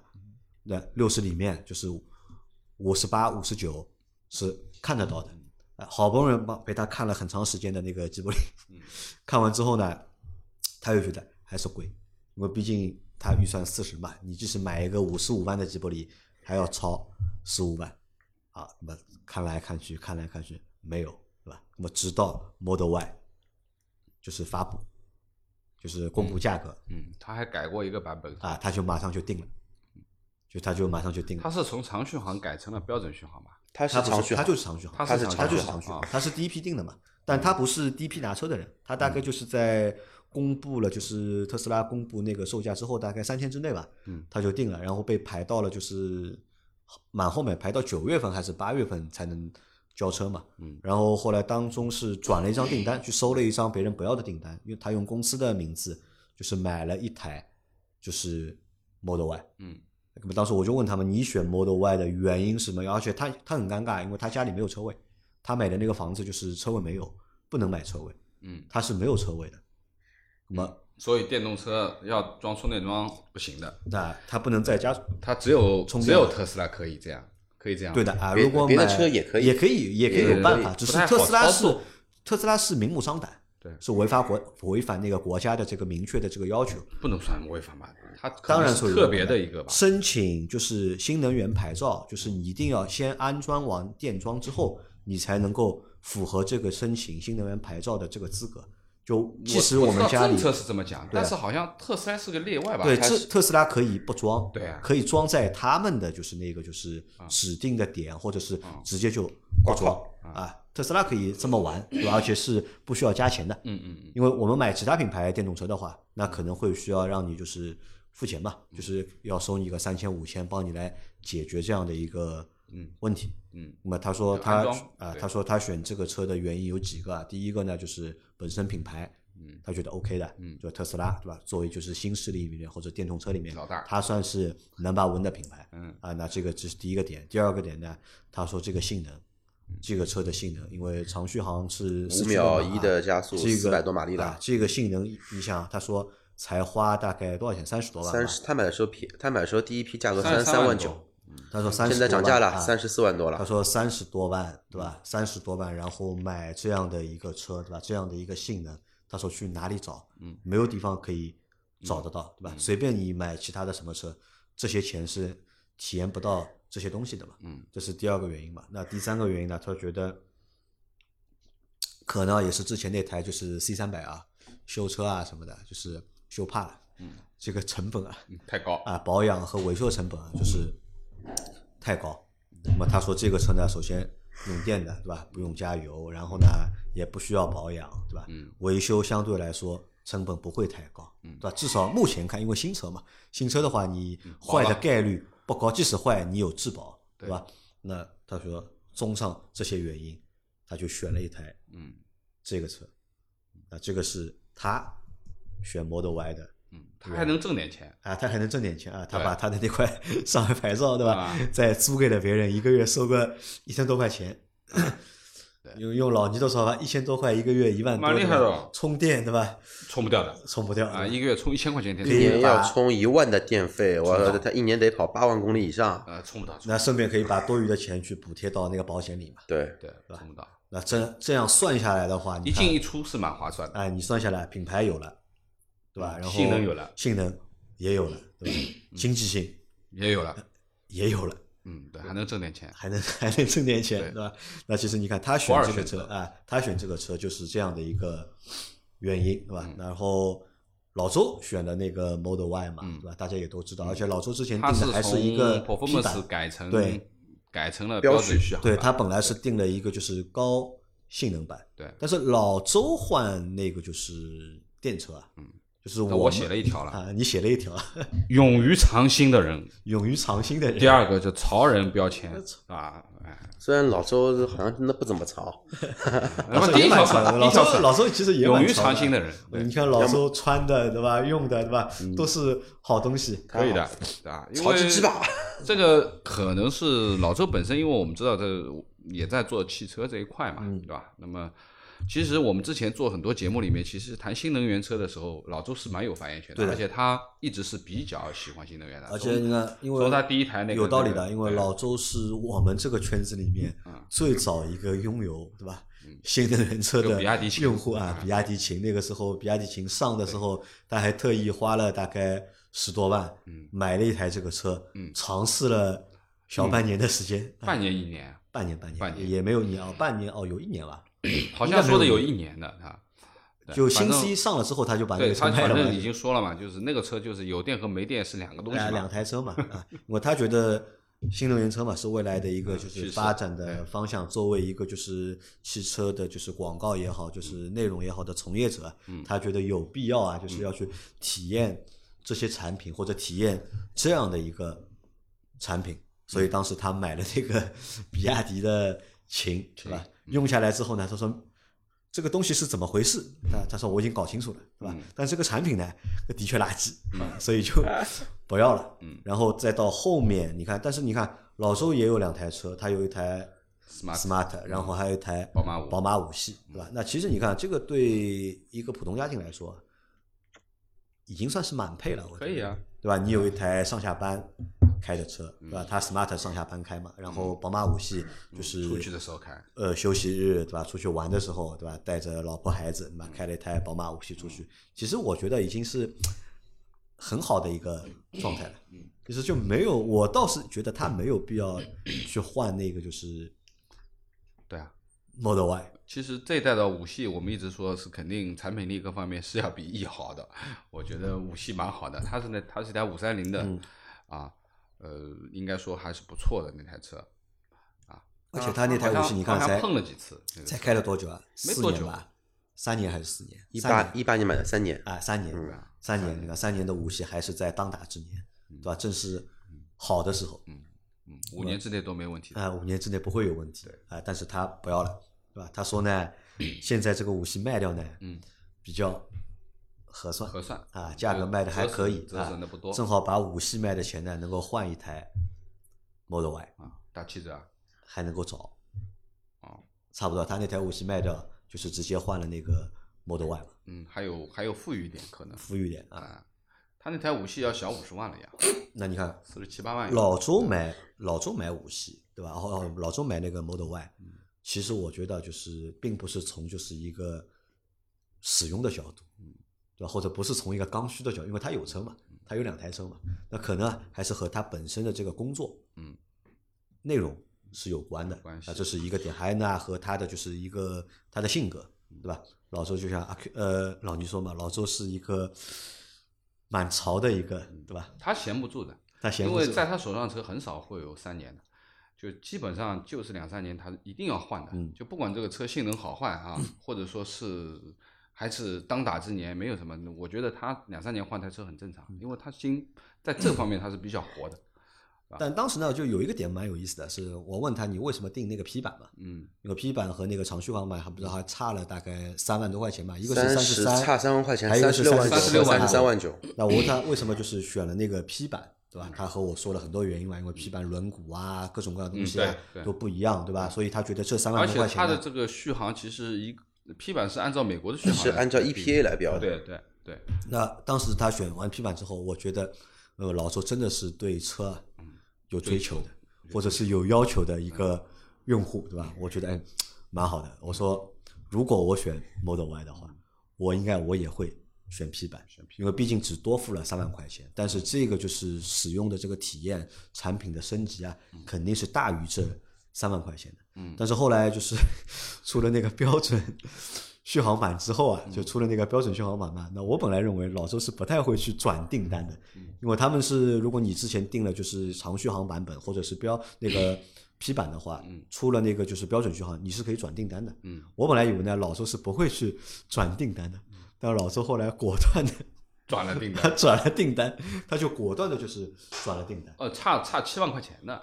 那六十里面就是五十八、五十九是看得到的。啊，好不容易帮陪他看了很长时间的那个吉布力，看完之后呢，他又觉得还是贵，因为毕竟他预算四十万，你即使买一个五十五万的吉博力，还要超十五万，啊，那么看来看去，看来看去没有，对吧？那么直到 Model Y 就是发布，就是公布价格、嗯，他还改过一个版本啊，他就马上就定了，就他就马上就定了。他是从长续航改成了标准续航吧？它是他是长续航，就是长续航，他是他长续航就是长续航，他是第一批定的嘛，但他不是第一批拿车的人，他大概就是在公布了就是特斯拉公布那个售价之后，大概三天之内吧，嗯，他就定了，然后被排到了就是满后面，排到九月份还是八月份才能交车嘛，嗯，然后后来当中是转了一张订单，去收了一张别人不要的订单，因为他用公司的名字就是买了一台就是 Model Y，嗯。那么当时我就问他们，你选 Model Y 的原因是什么？而且他他很尴尬，因为他家里没有车位，他买的那个房子就是车位没有，不能买车位，嗯，他是没有车位的。那么所以电动车要装充电桩不行的，那它不能在家它只有充电只有特斯拉可以这样，可以这样。对的啊，如果别的买车也可以也可以，也可以有办法，只是特斯拉是特斯拉是明目张胆，对是违法国违反那个国家的这个明确的这个要求。不能算违法吧？它当然能是特别的一个吧。申请就是新能源牌照，就是你一定要先安装完电桩之后，你才能够符合这个申请新能源牌照的这个资格。就即使我们家里政策是这么讲，但是好像特斯拉是个例外吧？对，特特斯拉可以不装，对啊可以装在他们的就是那个就是指定的点，或者是直接就不装啊。特斯拉可以这么玩，对吧？而且是不需要加钱的。嗯嗯嗯，因为我们买其他品牌电动车的话，那可能会需要让你就是付钱嘛，就是要收你个三千五千，帮你来解决这样的一个嗯问题。嗯，那么他说他啊，对他说他选这个车的原因有几个啊？第一个呢，就是本身品牌，嗯，他觉得 OK 的，嗯就特斯拉对吧？作为就是新势力里面或者电动车里面老大他算是 number one 的品牌，嗯啊，那这个这是第一个点。第二个点呢，他说这个性能，这个车的性能，因为长续航是4五秒马一的加速，这个四百多马力啊的，，这个性能你想，他说才花大概多少钱？三十多万吧。三十，他买的时候便，他买的时候第一批价格三三万九他说三十，现在涨价了，啊三十四万多了他。说三十多万，对吧？三十多万，然后买这样的一个车，对吧？这样的一个性能，他说去哪里找？嗯，没有地方可以找得到，对吧？随便你买其他的什么车，这些钱是体验不到这些东西的嘛。嗯，这是第二个原因嘛。那第三个原因呢？他觉得可能也是之前那台就是 C 三百啊，修车啊什么的，就是修怕了。嗯，这个成本啊，嗯太高。啊，保养和维修成本啊，就是太高。那么他说这个车呢，首先用电的，对吧？不用加油，然后呢也不需要保养，对吧？嗯，维修相对来说成本不会太高，嗯对吧？至少目前看，因为新车嘛，新车的话你坏的概率不高，即使坏你有质保，对对吧？那他说综上这些原因，他就选了一台嗯这个车，啊，这个是他选 Model Y 的嗯，他还能挣点钱。啊，他还能挣点钱啊，他把他的那块 上海牌照，对吧啊？再租给了别人，一个月收个一千多块钱。用用老倪的说法，一千多块一个月一万多，蛮厉害的充电对吧？充不掉的充不掉啊，一个月充一千块钱电一池，年要充一万的电费，我他一年得跑八万公里以上。呃，充不到，那顺便可以把多余的钱去补贴到那个保险里嘛。对，对，充不到。那这这样算下来的话，一进一出是蛮划算的。哎，你算下来，品牌有了，对吧？然后性能有了，性能也有了，对吧？经济性也有了，也有了，嗯，对，还能挣点钱。还能还能挣点钱，对对吧？那其实你看他选这个车啊，他选这个车就是这样的一个原因，对吧？嗯然后老周选的那个 Model Y 嘛，嗯对吧？大家也都知道，而且老周之前定的还是一个 performance 版，改成对改成了标标准续航对他本来是定了一个就是高性能版，对，但是老周换那个就是电车啊，嗯，就是我我写了一条了，啊，你写了一条，勇于尝新的人。勇于尝新的人。第二个就潮人标签啊，哎，虽然老周好像真的不怎么潮，那么第一条老周老周其实也蛮勇于潮尝新的人，对你看老周穿的对吧，用的对吧，都是好东西。可以的，对吧？因潮为鸡鸡吧。这个可能是老周本身，因为我们知道这也在做汽车这一块嘛，嗯对吧？那么其实我们之前做很多节目里面，其实谈新能源车的时候，老周是蛮有发言权的，而且他一直是比较喜欢新能源的。而且你看，因为说他第一台那个有道理的，因为老周是我们这个圈子里面嗯最早一个拥有，对吧？新能源车的比亚迪秦用户啊，嗯比亚迪秦那个时候，比亚迪秦上的时候，他还特意花了大概十多万，嗯买了一台这个车，嗯尝试了小半年的时间，啊半年一年，半年半年，半年也没有一年哦，半年哦，有一年吧。好像说的有一年的啊。就新反正 C 上了之后，他就把那个车卖了已经说了嘛，就是那个车就是有电和没电是两个东西哎，两台车嘛，啊，因为他觉得新能源车嘛是未来的一个就是发展的方向，作为一个就是汽车的就是广告也好，就是内容也好的从业者，嗯。他觉得有必要啊，就是要去体验这些产品或者体验这样的一个产品，所嗯。以当时他买了那个 比亚迪的秦，是吧？用下来之后呢，他说。这个东西是怎么回事？他他说我已经搞清楚了，对吧？嗯但这个产品呢，的确垃圾，啊，所以就 不要了。嗯然后再到后面，你看，但是你看老周也有两台车，他有一台 Smart Smart，然后还有一台宝马五宝马五系，对吧？那其实你看，这个对一个普通家庭来说，已经算是满配了，我觉得可以啊，对吧？你有一台上下班开着车，对吧？他 Smart 上下班开嘛，然后宝马五系就是出去的时候开。呃，休息日对吧？出去玩的时候对吧？带着老婆孩子，那开了一台宝马五系出去，其实我觉得已经是很好的一个状态了。其实就没有，我倒是觉得他没有必要 去换那个就是对啊，Model Y。其实这一代的五系，我们一直说是肯定产品力各方面是要比 E 好的。我觉得五系蛮好的，它是那它是一台五三零的，嗯啊，呃，应该说还是不错的那台车。啊，而且他那台五系你看才碰了几次，才开了多久啊？没多久四年吧，三年还是四年？一八一八年买的三年，啊，三年，嗯三年，你看三年的五系还是在当打之年，对吧？正是好的时候，嗯，五年之内都没问题。啊，五年之内不会有问题，啊，但是他不要了，对吧？他说呢，现在这个五系卖掉呢，嗯，比较合算，合算啊，价格卖的还可以，折啊损的不多正好把五系卖的钱呢，能够换一台 Model Y，啊，大七折啊，还能够找，哦，差不多，他那台五系卖掉，就是直接换了那个 Model Y 嘛，嗯，还有还有富裕一点可能富裕点啊。啊，他那台五系要小五十万了呀，那你看，四十七八万。老周买老周买五系，对吧？然后老周买那个 Model Y，其实我觉得就是并不是从就是一个使用的角度，对吧？或者不是从一个刚需的角度，因为他有车嘛，他有两台车嘛，那可能还是和他本身的这个工作，嗯，内容是有关的，关系啊，这是一个点。还有呢，和他的就是一个他的性格，对吧？老周就像阿 Q 呃老倪说嘛，老周是一个蛮潮的一个，对吧？他闲不住的，他闲不住因为在他手上车很少会有三年的，就基本上就是两三年，他一定要换的。嗯就不管这个车性能好坏啊，或者说是还是当打之年，没有什么，我觉得他两三年换台车很正嗯常，因为他心在这方面他是比较活的。但当时呢，就有一个点蛮有意思的，是我问他你为什么定那个 P 版嘛？嗯，那个 P 版和那个长续航版还不知道还差了大概三万多块钱吧，一个是三十三，差三万块钱，还有一个是三十六万九36万三十三万九。那我问他为什么就是选了那个 P 版，对吧？他和我说了很多原因嘛，因为 P 版轮毂啊，各种各样的东西啊都不一样，对吧？所以他觉得这三万多块钱呢，它的这个续航其实一个 P 版是按照美国的续航是按照 EPA 来标的。对对对，那当时他选完 P 版之后，我觉得呃老周真的是对车啊有追求的，或者是有要求的一个用户，对吧？我觉得哎蛮好的。我说如果我选 Model Y 的话，我应该我也会选 P 版，因为毕竟只多付了三万块钱，但是这个就是使用的这个体验、产品的升级啊，肯定是大于这三万块钱的。嗯但是后来就是 出了那个标准 续航版之后啊，嗯就出了那个标准续航版嘛。那我本来认为老周是不太会去转订单的，嗯因为他们是如果你之前订了就是长续航版本或者是标那个 P 版的话，出了那个就是标准续航，你是可以转订单的。嗯，我本来以为呢老周是不会去转订单的，但是老周后来果断的转了订单他单，转了订单，他就果断的就是转了订单。呃，差差七万块钱呢。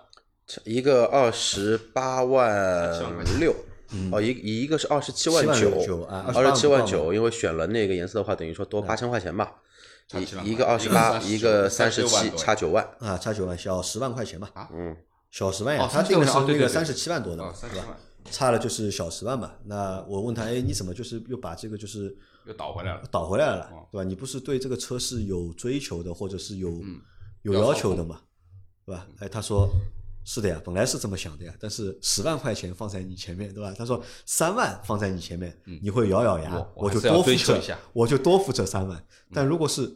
一个二十八万六，哦，一一个是二十七万九啊二十七万九，因为选了那个颜色的话，等于说多八千块钱吧。差7万一一个二十八，一一个个三十七，差九万。啊，差九万，小十万块钱吧。啊嗯，小十万呀哦，他定的是37万哦对对对那个三十七万多的嘛哦，37对吧万？差了就是小十万嘛。那我问他，哎，你怎么就是又把这个就是又倒回来了。倒回来了哦，对吧？你不是对这个车是有追求的，或者是有嗯有要求的嘛，对吧？哎，他说是的呀，本来是这么想的呀，但是十万块钱放在你前面，对吧？他说三万放在你前面，你会咬咬牙，嗯我就多付这我就多付这三万。但如果是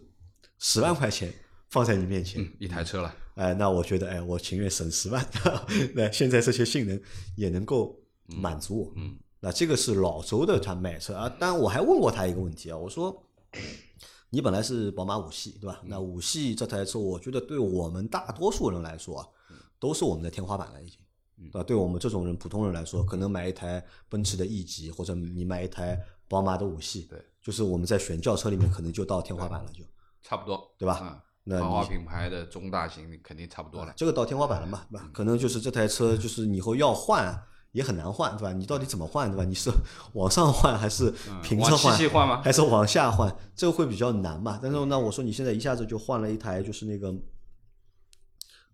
十万块钱放在你面前，嗯，一台车了，哎，那我觉得，哎，我情愿省十万。那现在这些性能也能够满足我。嗯，那这个是老周的他买车啊。当然，我还问过他一个问题啊，我说，你本来是宝马五系对吧？那五系这台车，我觉得对我们大多数人来说啊，都是我们的天花板了，已经。对吧？对我们这种人，普通人来说，可能买一台奔驰的 E 级，或者你买一台宝马的五系，对，就是我们在选轿车里面可能就到天花板了，就差不多，对吧嗯，那豪华你品牌的中大型肯定差不多了。这个到天花板了嘛，对吧？可能就是这台车，就是你以后要换也很难换，对吧？你到底怎么换，对吧？你是往上换还是平着换，还是往下换？这个会比较难嘛。但是那，我说你现在一下子就换了一台，就是那个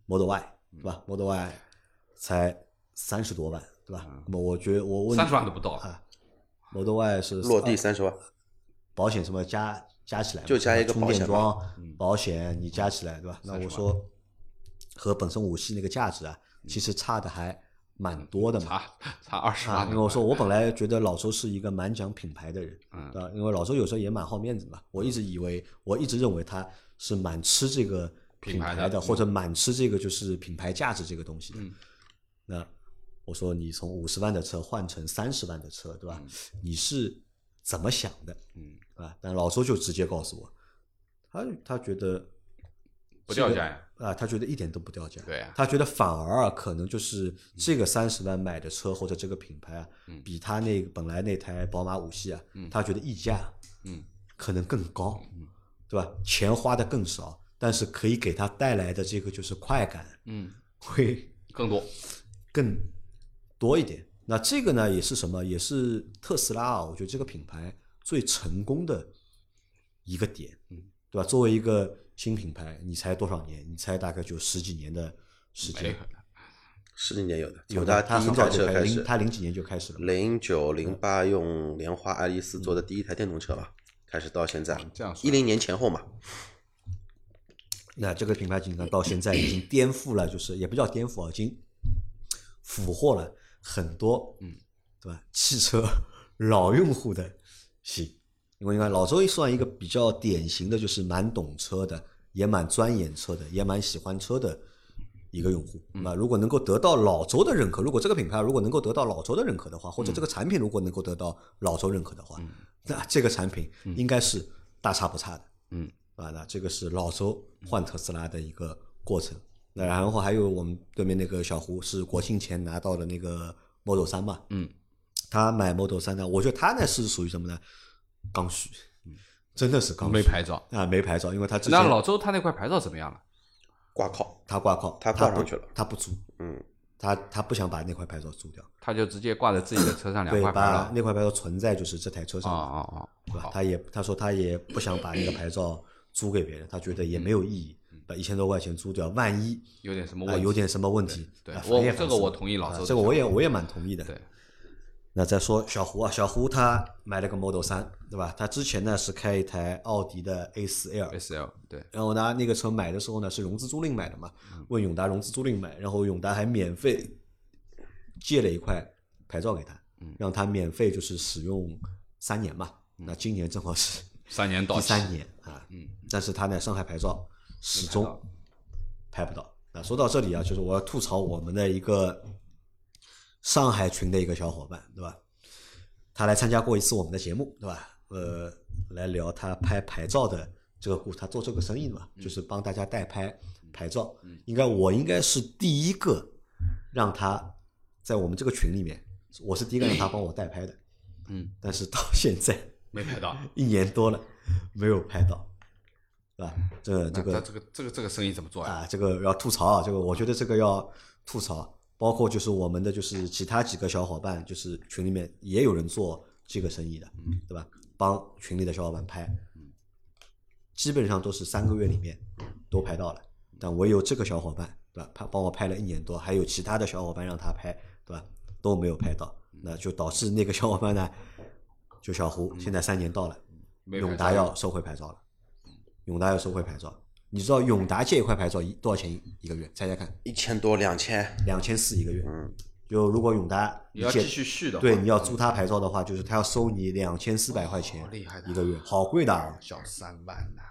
Model Y，对吧？Model Y 才三十多万，对吧？那么我觉得我问三十万都不到，啊，Model Y 是落地啊三十万，保险什么加加起来，就加一个充电桩、保险你加起来对吧？那我说和本身五系那个价值啊，其实差的还蛮多的嘛。差差二十啊，万。因为我说我本来觉得老周是一个蛮讲品牌的人，嗯对吧？因为老周有时候也蛮好面子嘛，我一直以为，我一直认为他是蛮吃这个品牌的，牌的或者满吃这个就是品牌价值这个东西的。嗯那我说你从五十万的车换成三十万的车，对吧？你是怎么想的？嗯，啊，但老周就直接告诉我，他他觉得不掉价呀啊，他觉得一点都不掉价。对啊他觉得反而啊，可能就是这个三十万买的车或者这个品牌啊，比他那个本来那台宝马五系啊，他觉得溢价嗯可能更高，对吧？钱花的更少，但是可以给他带来的这个就是快感嗯，会更多。更多一点。那这个呢，也是什么？也是特斯拉啊，我觉得这个品牌最成功的一个点，嗯，对吧？作为一个新品牌，你才多少年？你才大概就十几年的时间。没，十几年有的，有的。他很早他第一台就开始，车开始，他零几年就开始了，零九零八用莲花爱丽丝做的第一台电动车吧，开始到现在。这样一零年前后嘛，那这个品牌经常到现在已经颠覆了，就是也不叫颠覆啊，已经俘获了很多，嗯，对吧？汽车 老用户的心，因为你看老周算一个比较典型的，就是蛮懂车的，也蛮钻研车的，也蛮喜欢车的一个用户。那如果能够得到老周的认可，如果这个品牌如果能够得到老周的认可的话，或者这个产品如果能够得到老周认可的话，那这个产品应该是大差不差的。嗯，啊，那这个是老周换特斯拉的一个过程。那然后还有我们对面那个小胡是国庆前拿到了那个 Model 三嘛，嗯，他买 Model 三呢，我觉得他呢是属于什么呢？刚需，真的是刚需，没牌照。啊，没牌照，因为他之前那老周他那块牌照怎么样了？挂靠，他挂靠，他挂上去了他不租，嗯，他他不想把那块牌照租掉，他就直接挂在自己的车上两对，块牌把。那块牌照存在就是这台车哦上，哦哦哦，对吧？他也他说他也不想把那个牌照租给别人，他觉得也没有意义，把一千多块钱租掉，万一有点什么？有点什么问题，对啊我这个我同意老啊周这个我也我也蛮同意的。对，那再说小胡啊，小胡他买了个 Model 三，对吧？他之前呢是开一台奥迪的 A 四 L，S L 对，然后呢那个车买的时候呢是融资租赁买的嘛，嗯问永达融资租赁买，然后永达还免费借了一块牌照给他，嗯让他免费就是使用三年嘛。那今年正好是三年到第三年啊，嗯，但是他呢上海牌照始终拍不到。那说到这里啊，就是我要吐槽我们的一个上海群的一个小伙伴，对吧？他来参加过一次我们的节目，对吧？呃，来聊他拍牌照的这个故，他做这个生意的嘛，就是帮大家代拍牌照。应该我应该是第一个让他在我们这个群里面，我是第一个让他 帮我代拍的。嗯，但是到现在没拍到。一年多了，没有拍到，对吧？这这个这个这个这个生意怎么做呀？啊，这个要吐槽啊，这个我觉得这个要吐槽，包括就是我们的就是其他几个小伙伴，就是群里面也有人做这个生意的，对吧？帮群里的小伙伴拍，基本上都是三个月里面都拍到了，但唯有这个小伙伴，对吧？他帮我拍了一年多，还有其他的小伙伴让他拍，对吧？都没有拍到，那就导致那个小伙伴呢，就小胡，现在三年到了，没永达要收回牌照了，永达要收回牌照。你知道永达借一块牌照一多少钱一一个月？猜猜看，一千多两千，两千四一个月。嗯，就如果永达你要继续续的话，对，你要租他牌照的话，就是他要收你两千四百块钱厉害一个月，好贵的啊。小三万呐，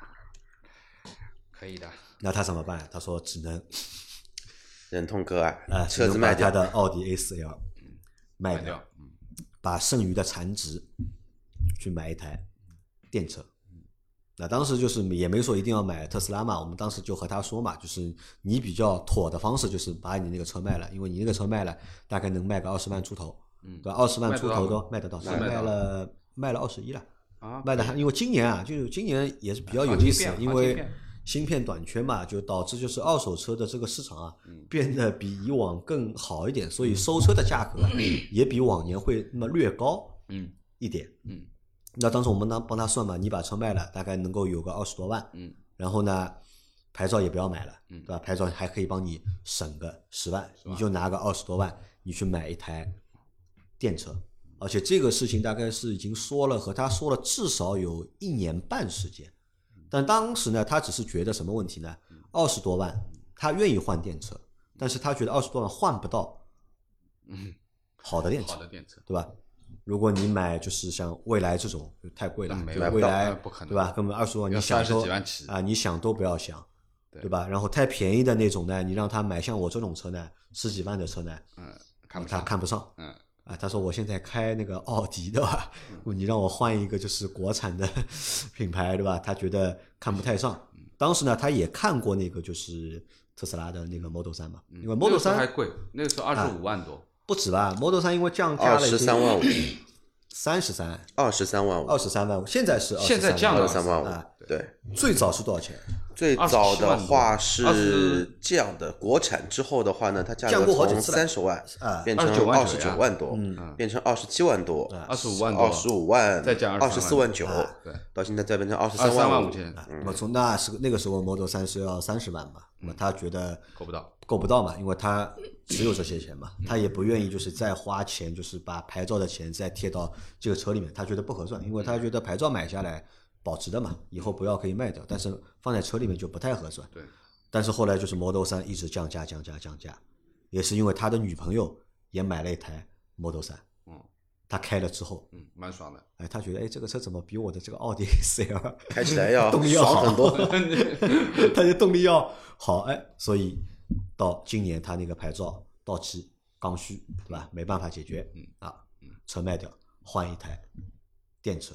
可以的。那他怎么办？他说只能忍痛割爱啊，，车子卖掉他，的奥迪 A 四 L 卖掉卖掉，，嗯，把剩余的残值去买一台电车。那当时就是也没说一定要买特斯拉嘛，我们当时就和他说嘛，就是你比较妥的方式就是把你那个车卖了，因为你那个车卖了大概能卖个二十万出头，嗯对吧？二十万出头都卖得到，现在卖了卖了二十一了。啊，卖的还因为今年啊，就是今年也是比较有意思因为芯片短缺嘛，就导致就是二手车的这个市场啊，嗯变得比以往更好一点，所以收车的价格啊也比往年会那么略高嗯一点。嗯那当时我们当帮他算嘛，你把车卖了，大概能够有个二十多万，嗯然后呢，牌照也不要买了，嗯对吧？牌照还可以帮你省个十万，你就拿个二十多万，你去买一台电车。而且这个事情大概是已经说了，和他说了至少有一年半时间。但当时呢，他只是觉得什么问题呢？二十多万，他愿意换电车，但是他觉得二十多万换不到嗯，好的电车好，的电车，对吧？如果你买就是像蔚来这种就太贵了，那没就有买不到蔚来不可能对吧？根本二十多万你想30都几万起啊，你想都不要想，对对吧？然后太便宜的那种呢，你让他买像我这种车呢，十几万的车呢，嗯，他上，看不上嗯啊。他说我现在开那个奥迪的吧？你让我换一个就是国产的 品牌对吧？他觉得看不太上。当时呢，他也看过那个就是特斯拉的那个 Model 三嘛，因为 Model 3个时候还贵，那个时候二十五万多，不止吧，Model 三因为降价了十三万五，三十三。二十三万五二，十三万五，现在是现在降了二十三万啊五，对。最早是多少钱？最早的话是27这样的，国产之后的话呢，它价降格从过好几次了三十万啊变成29万二十九万多，嗯变成二十七万多，二十五万多，二十五万，再加二十四万九啊，对，到现在再变成二十三万万五千，那么从那时那个时候 Model 三是要三十万嘛，那么他觉得够不到，够不到嘛，因为他只有这些钱嘛，他也不愿意就是再花钱，就是把牌照的钱再贴到这个车里面，他觉得不合算，因为他觉得牌照买下来保值的嘛，以后不要可以卖掉，但是放在车里面就不太合算。对，但是后来就是 Model 三一直降价降价降价，也是因为他的女朋友也买了一台 Model 三嗯。他开了之后，嗯，蛮爽的，哎，他觉得哎这个车怎么比我的这个奥迪 A4L 开起来要 动力要好？很多。他就动力要好，哎，所以到今年他那个牌照到期刚需，对吧？没办法解决，嗯啊，车卖掉换一台电车。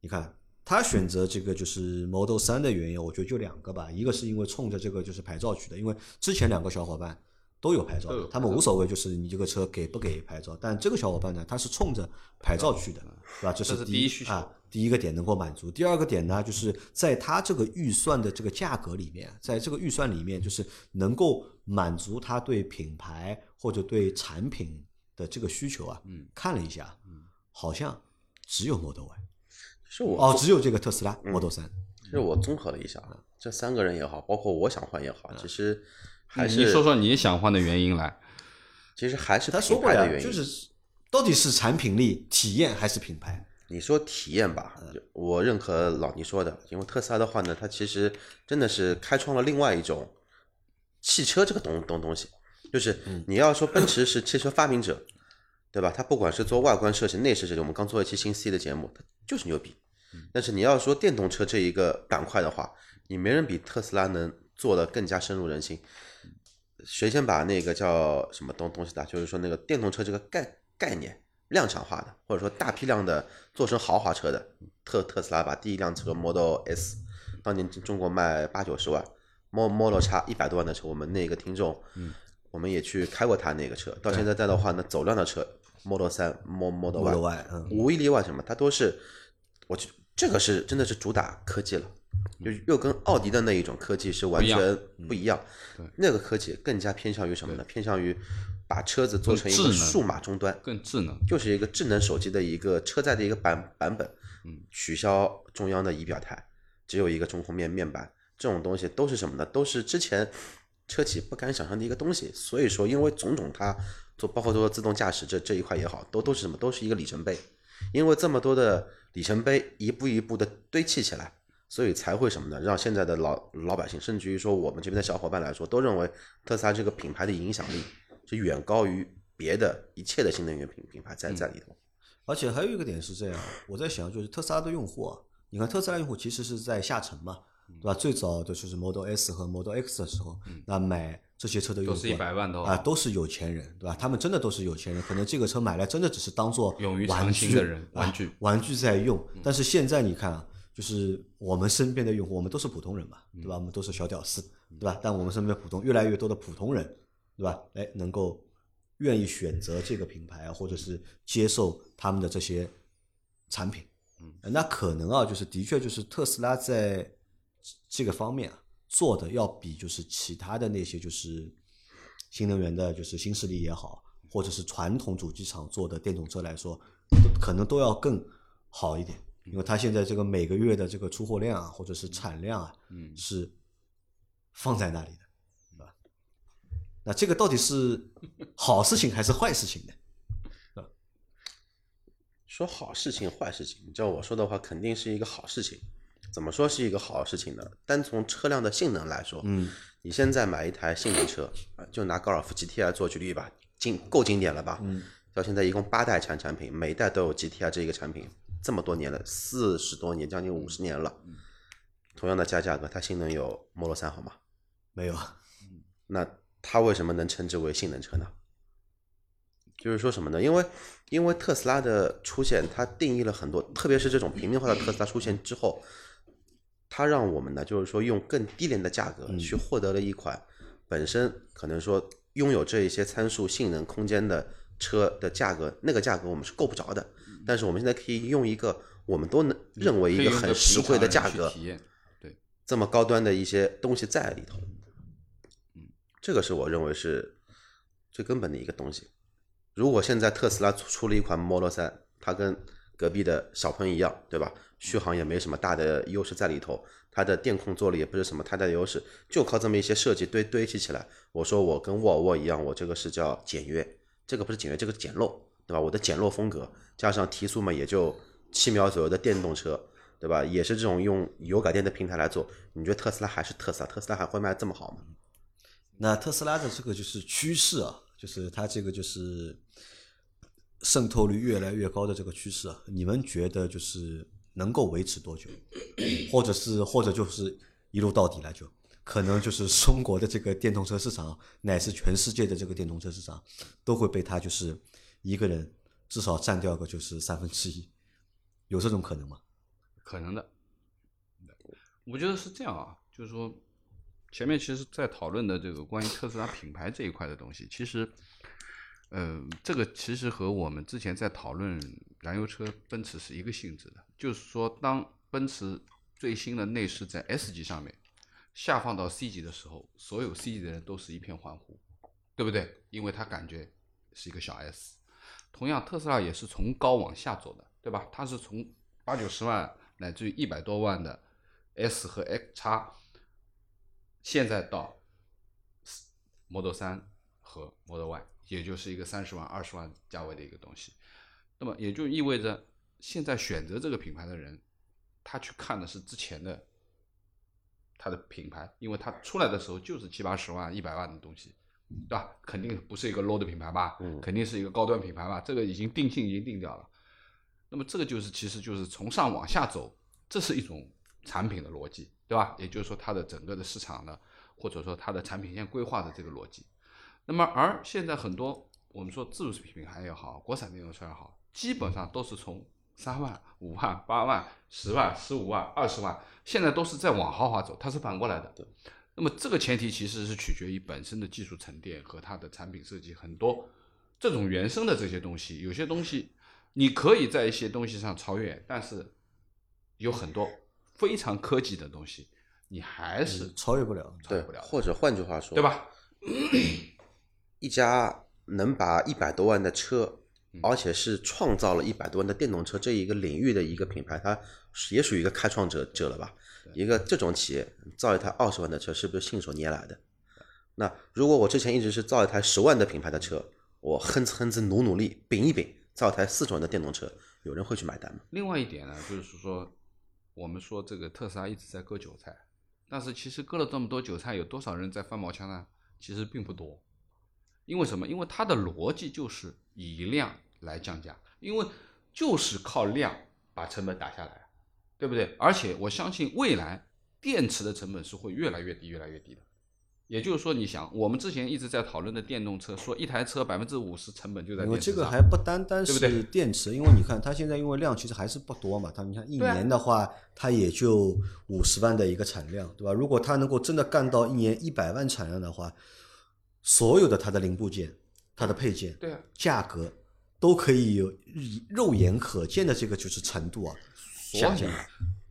你看他选择这个就是 Model 三的原因，我觉得就两个吧，一个是因为冲着这个就是牌照去的，因为之前两个小伙伴。都有牌照他们无所谓，就是你这个车给不给牌照。但这个小伙伴呢，他是冲着牌照去的，是吧？这这是第第一需求啊。第一个点能够满足，第二个点呢，就是在他这个预算的这个价格里面，在这个预算里面，就是能够满足他对品牌或者对产品的这个需求啊。嗯，看了一下，嗯好像只有 Model Y，是我哦，只有这个特斯拉嗯 Model 三。其实我综合了一下，啊，这三个人也好，包括我想换也好，其实还是你说说你想换的原因来，其实还是他说过呀品牌的，原因。就是到底是产品力、体验还是品牌？你说体验吧，我认可老倪说的，因为特斯拉的话呢，它其实真的是开创了另外一种汽车这个东东东西，就是嗯你要说奔驰是汽车发明者，对吧？它不管是做外观设计、内饰设计，我们刚做一期新 C 的节目，它就是牛逼。嗯但是你要说电动车这一个板块的话，你没人比特斯拉能做的更加深入人心。谁先把那个叫什么东东西的，就是说那个电动车这个概概念量产化的，或者说大批量的做成豪华车的，特特斯拉把第一辆车 Model S，当年中国卖八九十万，Mo Model X 一百多万的车，我们那个听众，嗯，我们也去开过他那个车，到现在在的话呢，走量的车 Model 三 Mo Model 嗯。无一例外什么，它都是，我去这个是真的是主打科技了。就又跟奥迪的那一种科技是完不一样。全不一样，对。那个科技更加偏向于什么呢？偏向于把车子做成一个数码终端，更智能，就是一个智能手机的一个车载的一个版版本，嗯，取消中央的仪表台，只有一个中控面面板，这种东西都是什么呢？都是之前车企不敢想象的一个东西。所以说，因为种种它做包括说自动驾驶这这一块也好，都都是什么？都是一个里程碑。因为这么多的里程碑一步一步的堆砌起来，所以才会什么呢？让现在的老老百姓，甚至于说我们这边的小伙伴来说，都认为特斯拉这个品牌的影响力是远高于别的一切的新能源品品牌在在里头。而且还有一个点是这样，我在想，就是特斯拉的用户啊，你看特斯拉用户其实是在下沉嘛，对吧？最早的就是 Model S 和 Model X 的时候，那买这些车的用户都是一百万头啊，都是有钱人，对吧？他们真的都是有钱人，可能这个车买来真的只是当做勇于玩尝新具的人啊玩具玩具在用。但是现在你看啊，就是我们身边的用户，我们都是普通人嘛，对吧？我们都是小屌丝，对吧？但我们身边普通越来越多的普通人，对吧？哎，能够愿意选择这个品牌啊，或者是接受他们的这些产品，嗯，那可能啊，就是的确就是特斯拉在这个方面啊做的要比就是其他的那些就是新能源的，就是新势力也好，或者是传统主机厂做的电动车来说，可能都要更好一点，因为它现在这个每个月的这个出货量啊，或者是产量啊，嗯是放在那里的？那这个到底是好事情还是坏事情呢？说好事情坏事情，你照我说的话，肯定是一个好事情。怎么说是一个好事情呢？单从车辆的性能来说，嗯，你现在买一台性能车，啊就拿高尔夫 GTI 做举例吧，经够经典了吧？嗯，到现在一共八代产产品，每一代都有 GTI 这一个产品，这么多年了，四十多年，将近五十年了。同样的加价格，它性能有 Model 三好吗？没有啊，那它为什么能称之为性能车呢？就是说什么呢？因为因为特斯拉的出现，它定义了很多，特别是这种平民化的特斯拉出现之后，它让我们呢，就是说用更低廉的价格去获得了一款本身可能说拥有这一些参数、性能、空间的车的价格，那个价格我们是够不着的。但是我们现在可以用一个我们都能认为一个很实惠的价格，对，这么高端的一些东西在里头。这个是我认为是最根本的一个东西。如果现在特斯拉出出了一款 Model 3，它跟隔壁的小鹏一样，对吧？续航也没什么大的优势在里头，它的电控做了也不是什么太大的优势，就靠这么一些设计堆堆砌起来。我说我跟沃尔沃一样，我这个是叫简约，这个不是简约，这个简陋，对吧？我的简陋风格加上提速嘛，也就七秒左右的电动车，对吧？也是这种用油改电的平台来做。你觉得特斯拉还是特斯拉？特斯拉还会卖这么好吗？那特斯拉的这个就是趋势啊，就是它这个就是渗透率越来越高的这个趋势啊，你们觉得就是能够维持多久，或者是或者就是一路到底了就？可能就是中国的这个电动车市场，乃至全世界的这个电动车市场，都会被他就是一个人至少占掉个就是三分之一，有这种可能吗？可能的。我觉得是这样啊，就是说，前面其实在讨论的这个关于特斯拉品牌这一块的东西，其实，呃，这个其实和我们之前在讨论燃油车奔驰是一个性质的，就是说，当奔驰最新的内饰在 S 级上面下放到 C 级的时候，所有 C 级的人都是一片欢呼，对不对？因为他感觉是一个小 S。同样，特斯拉也是从高往下走的，对吧？它是从八九十万乃至于一百多万的 S 和 X 叉，现在到 Model 3和 Model Y，也就是一个三十万、二十万价位的一个东西。那么也就意味着，现在选择这个品牌的人，他去看的是之前的它的品牌，因为它出来的时候就是七八十万、一百万的东西，对吧？肯定不是一个 low 的品牌吧？嗯肯定是一个高端品牌吧？这个已经定性已经定掉了。那么这个就是其实就是从上往下走，这是一种产品的逻辑，对吧？也就是说它的整个的市场呢，或者说它的产品线规划的这个逻辑。那么而现在很多我们说自主品牌也好，国产电动车也好，基本上都是从三万、五万、八万、十万、十五万、二十万，现在都是在往豪华走，它是反过来的。那么这个前提其实是取决于本身的技术沉淀和它的产品设计，很多这种原生的这些东西，有些东西你可以在一些东西上超越，但是有很多非常科技的东西，你还是超越不了。超越不了，或者换句话说，对？吧？一家能把一百多万的车，嗯而且是创造了一百多万的电动车这一个领域的一个品牌，它也属于一个开创者者了吧？一个这种企业造一台二十万的车，是不是信手拈来的？那如果我之前一直是造一台十万的品牌的车，我哼哧哼哧努努力，秉一秉，造一台四十万的电动车，有人会去买单吗？另外一点呢，就是说，我们说这个特斯拉一直在割韭菜，但是其实割了这么多韭菜，有多少人在翻毛腔呢？其实并不多。因为什么？因为它的逻辑就是以量来降价，因为就是靠量把成本打下来，对不对？而且我相信未来电池的成本是会越来越低、越来越低的。也就是说，你想，我们之前一直在讨论的电动车，说一台车百分之五十成本就在电池上这个还不单单是电池，因为你看它现在因为量其实还是不多嘛，它你看一年的话，它也就五十万的一个产量，对吧？如果它能够真的干到一年一百万产量的话，所有的它的零部件、它的配件、对啊，价格都可以有肉眼可见的这个就是程度啊下所以降。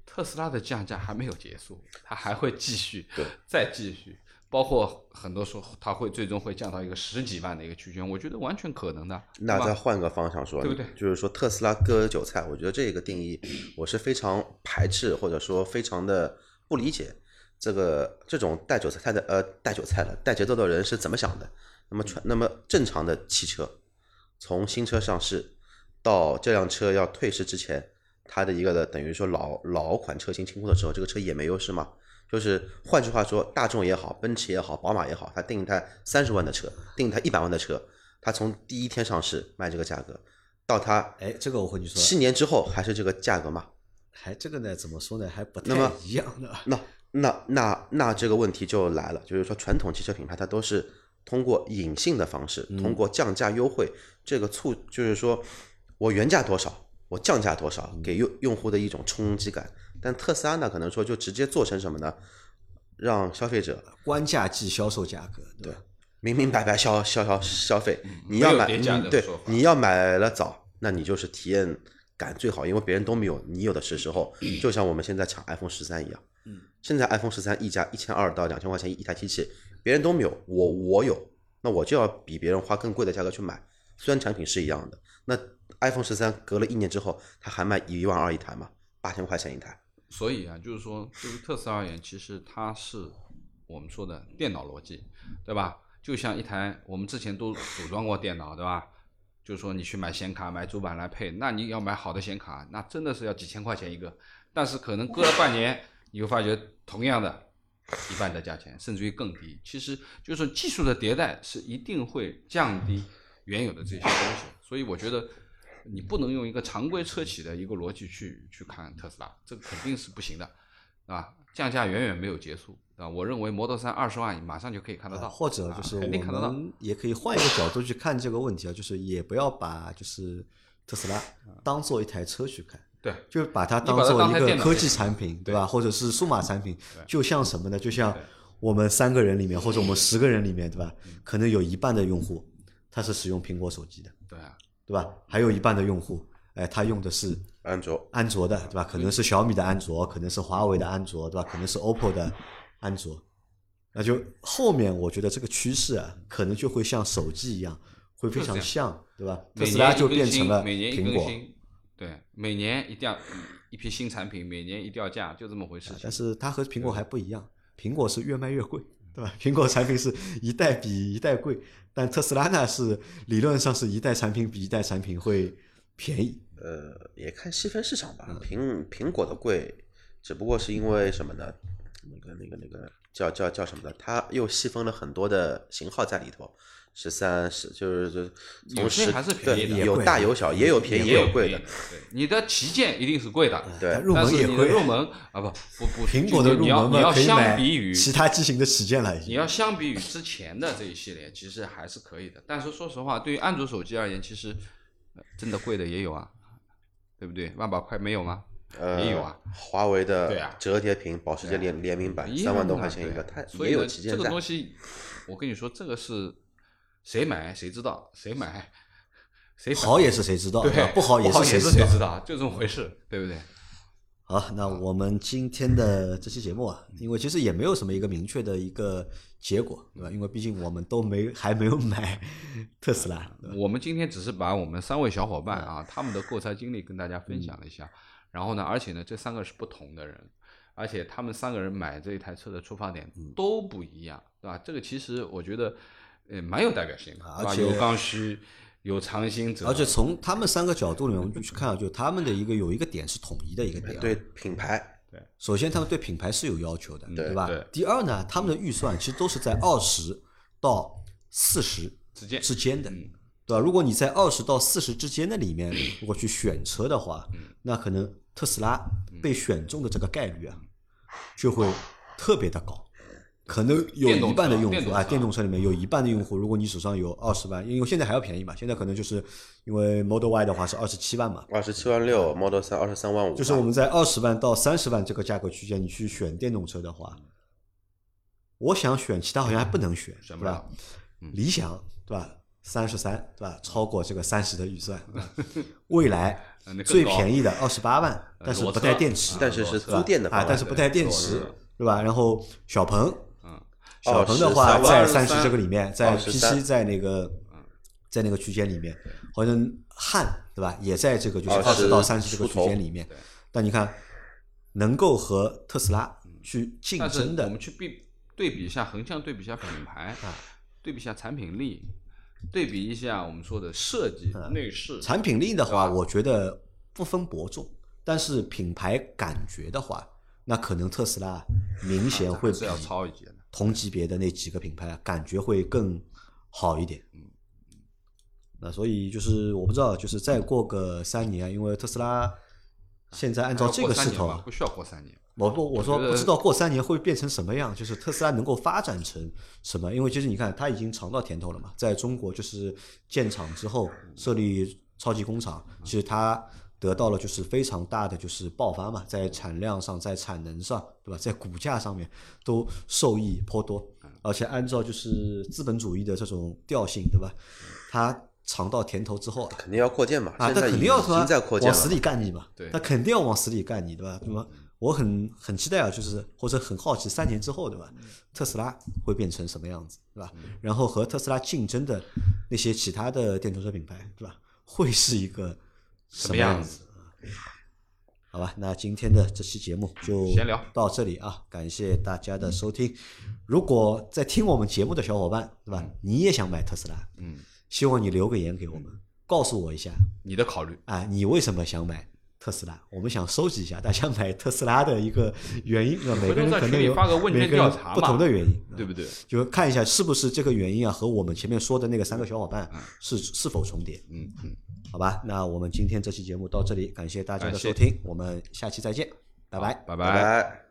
特斯拉的降价还没有结束，它还会继续对，再继续，包括很多说它会最终会降到一个十几万的一个区间，我觉得完全可能的。那再换个方向说，对不对就是说特斯拉割韭菜，我觉得这个定义我是非常排斥，或者说非常的不理解。这个这种带韭菜的呃带韭菜的带节奏的人是怎么想的？那么传那么正常的汽车，从新车上市到这辆车要退市之前，它的一个的等于说老老款车型清库的时候，这个车也没优势吗？就是换句话说，大众也好，奔驰也好，宝马也好，他定一台三十万的车，定一台一百万的车，他从第一天上市卖这个价格，到他哎，这个我和你说，七年之后还是这个价格吗？还这个呢，怎么说呢，还不太一样的。那那那那这个问题就来了，就是说传统汽车品牌它都是通过隐性的方式，通过降价优惠，这个促就是说我原价多少，我降价多少，给用用户的一种冲击感。但特斯拉呢，可能说就直接做成什么呢？让消费者官价即销售价格，对吧？明明白白消消消消费，你要买对你要买了早，那你就是体验感最好，因为别人都没有，你有的是时候，就像我们现在抢 iPhone 十三一样，嗯，现在 iPhone 十三溢价一千二到两千块钱一台机器，别人都没有，我我有，那我就要比别人花更贵的价格去买，虽然产品是一样的，那 iPhone 十三隔了一年之后，它还卖一万二一台嘛，八千块钱一台，所以啊，就是说，对于特斯拉而言，其实它是我们说的电脑逻辑，对吧？就像一台我们之前都组装过电脑，对吧？就是说你去买显卡、买主板来配，那你要买好的显卡，那真的是要几千块钱一个。但是可能隔了半年，你会发觉同样的一半的价钱，甚至于更低。其实就是技术的迭代是一定会降低原有的这些东西，所以我觉得你不能用一个常规车企的一个逻辑去去看特斯拉，这个肯定是不行的，啊，降价远远没有结束啊。我认为 Model 3二十万马上就可以看得到，啊或者就是啊肯定看得到。我们也可以换一个角度去看这个问题啊，就是也不要把就是特斯拉当做一台车去看，对，就把它当做一个科技产品，对吧？或者是数码产品，就像什么呢？就像我们三个人里面，或者我们十个人里面，对吧？嗯可能有一半的用户他是使用苹果手机的，对啊，对吧？还有一半的用户，哎，他用的是安卓安卓的，对吧？可能是小米的安卓，可能是华为的安卓，对吧？可能是 OPPO 的安卓。那就后面我觉得这个趋势啊，可能就会像手机一样，会非常像，对吧？特斯拉就变成了苹果，对，每年一定要一批新产品，每年一掉价，就这么回事情。但是它和苹果还不一样，苹果是越卖越贵，对吧？苹果产品是一代比一代贵，但特斯拉呢是理论上是一代产品比一代产品会便宜。呃，也看细分市场吧。苹苹果的贵，只不过是因为什么呢？那个那个那个叫叫叫什么呢？它又细分了很多的型号在里头，十三十就是就有些还是便宜的，有大有小，也有便宜也有贵的。对，你的旗舰一定是贵的，对入门但是你的也贵。入门啊不不不，苹果的入就你要门，你要相比于其他机型的旗舰了，已经。你要相比于之前的这一系列，其实还是可以的。但是说实话，对于安卓手机而言，其实呃真的贵的也有啊，对不对？万把块没有吗？呃，也有啊，华为对的啊折叠屏保时捷联联名版三万多块钱一个，它也有所以呢这个。东西，我跟你说，这个是谁买谁知道，谁买谁好也是谁知道，不好也是。谁知道，就这么回事，对不对？好，那我们今天的这期节目啊，因为其实也没有什么一个明确的一个结果，对吧？因为毕竟我们都没还没有买特斯拉，我们今天只是把我们三位小伙伴啊他们的购车经历跟大家分享了一下，然后呢，而且呢，这三个是不同的人，而且他们三个人买这一台车的出发点都不一样，对吧？这个其实我觉得，呃，蛮有代表性的？而且有刚需，有长兴者，而且从他们三个角度里面，我们就去看啊，就他们的一个有一个点是统一的一个点啊。对品牌，首先他们对品牌是有要求的，对吧对？第二呢，他们的预算其实都是在二十到四十之间之间的，嗯对吧？如果你在二十到四十之间的里面，如果去选车的话，嗯那可能特斯拉被选中的这个概率啊，就会特别的高。可能有一半的用户啊，电动车里面有一半的用户，如果你手上有二十万，因为现在还要便宜嘛，现在可能就是因为 Model Y 的话是二十七万嘛，二十七万六，Model 三二十三万五，就是我们在二十万到三十万这个价格区间，你去选电动车的话，我想选，其他好像还不能选，选不了？理想对吧？三十三对吧？超过这个三十的预算。未来最便宜的二十八万，但是不带电池，但是是租电的啊但是不带电池对，吧？然后小鹏，嗯，小鹏的话23在三十这个里面，在 P 七在那个在那个区间里面，好像汉对吧，也在这个就是二20十到三十这个区间里面对。但你看，能够和特斯拉去竞争的我们去比对比一下，横向对比一下品牌，啊对比一下产品力，对比一下我们说的设计、内饰，啊产品力的话，我觉得不分伯仲，但是品牌感觉的话，那可能特斯拉明显会比要超一截的。同级别的那几个品牌啊，感觉会更好一点。嗯那所以就是我不知道，就是再过个三年，因为特斯拉现在按照这个势头啊，不需要过三年。我不我说不知道过三年会变成什么样，就是特斯拉能够发展成什么？因为其实你看，它已经尝到甜头了嘛，在中国就是建厂之后设立超级工厂，其实它得到了就是非常大的就是爆发嘛，在产量上，在产能上，对吧？在股价上面都受益颇多，而且按照就是资本主义的这种调性，对吧？它尝到甜头之后啊，肯定要扩建嘛，啊，现在已他肯定要已经在扩建往死里。干你嘛，对他肯定要往死里干你，对吧？那么我很很期待啊，就是或者很好奇，三年之后，对吧？特斯拉会变成什么样子，对吧？然后和特斯拉竞争的那些其他的电动车品牌，对吧？会是一个什么样子？好吧，那今天的这期节目就闲聊到这里啊，感谢大家的收听。如果在听我们节目的小伙伴，对吧？你也想买特斯拉，嗯，希望你留个言给我们，告诉我一下，你的考虑，啊，你为什么想买特斯拉？我们想收集一下大家买特斯拉的一个原因，啊，每个人可能有每个人不同的原因，啊对不对？就看一下是不是这个原因啊和我们前面说的那个三个小伙伴是是否重叠，嗯嗯，好吧？那我们今天这期节目到这里，感谢大家的收听，我们下期再见，拜拜。拜拜拜。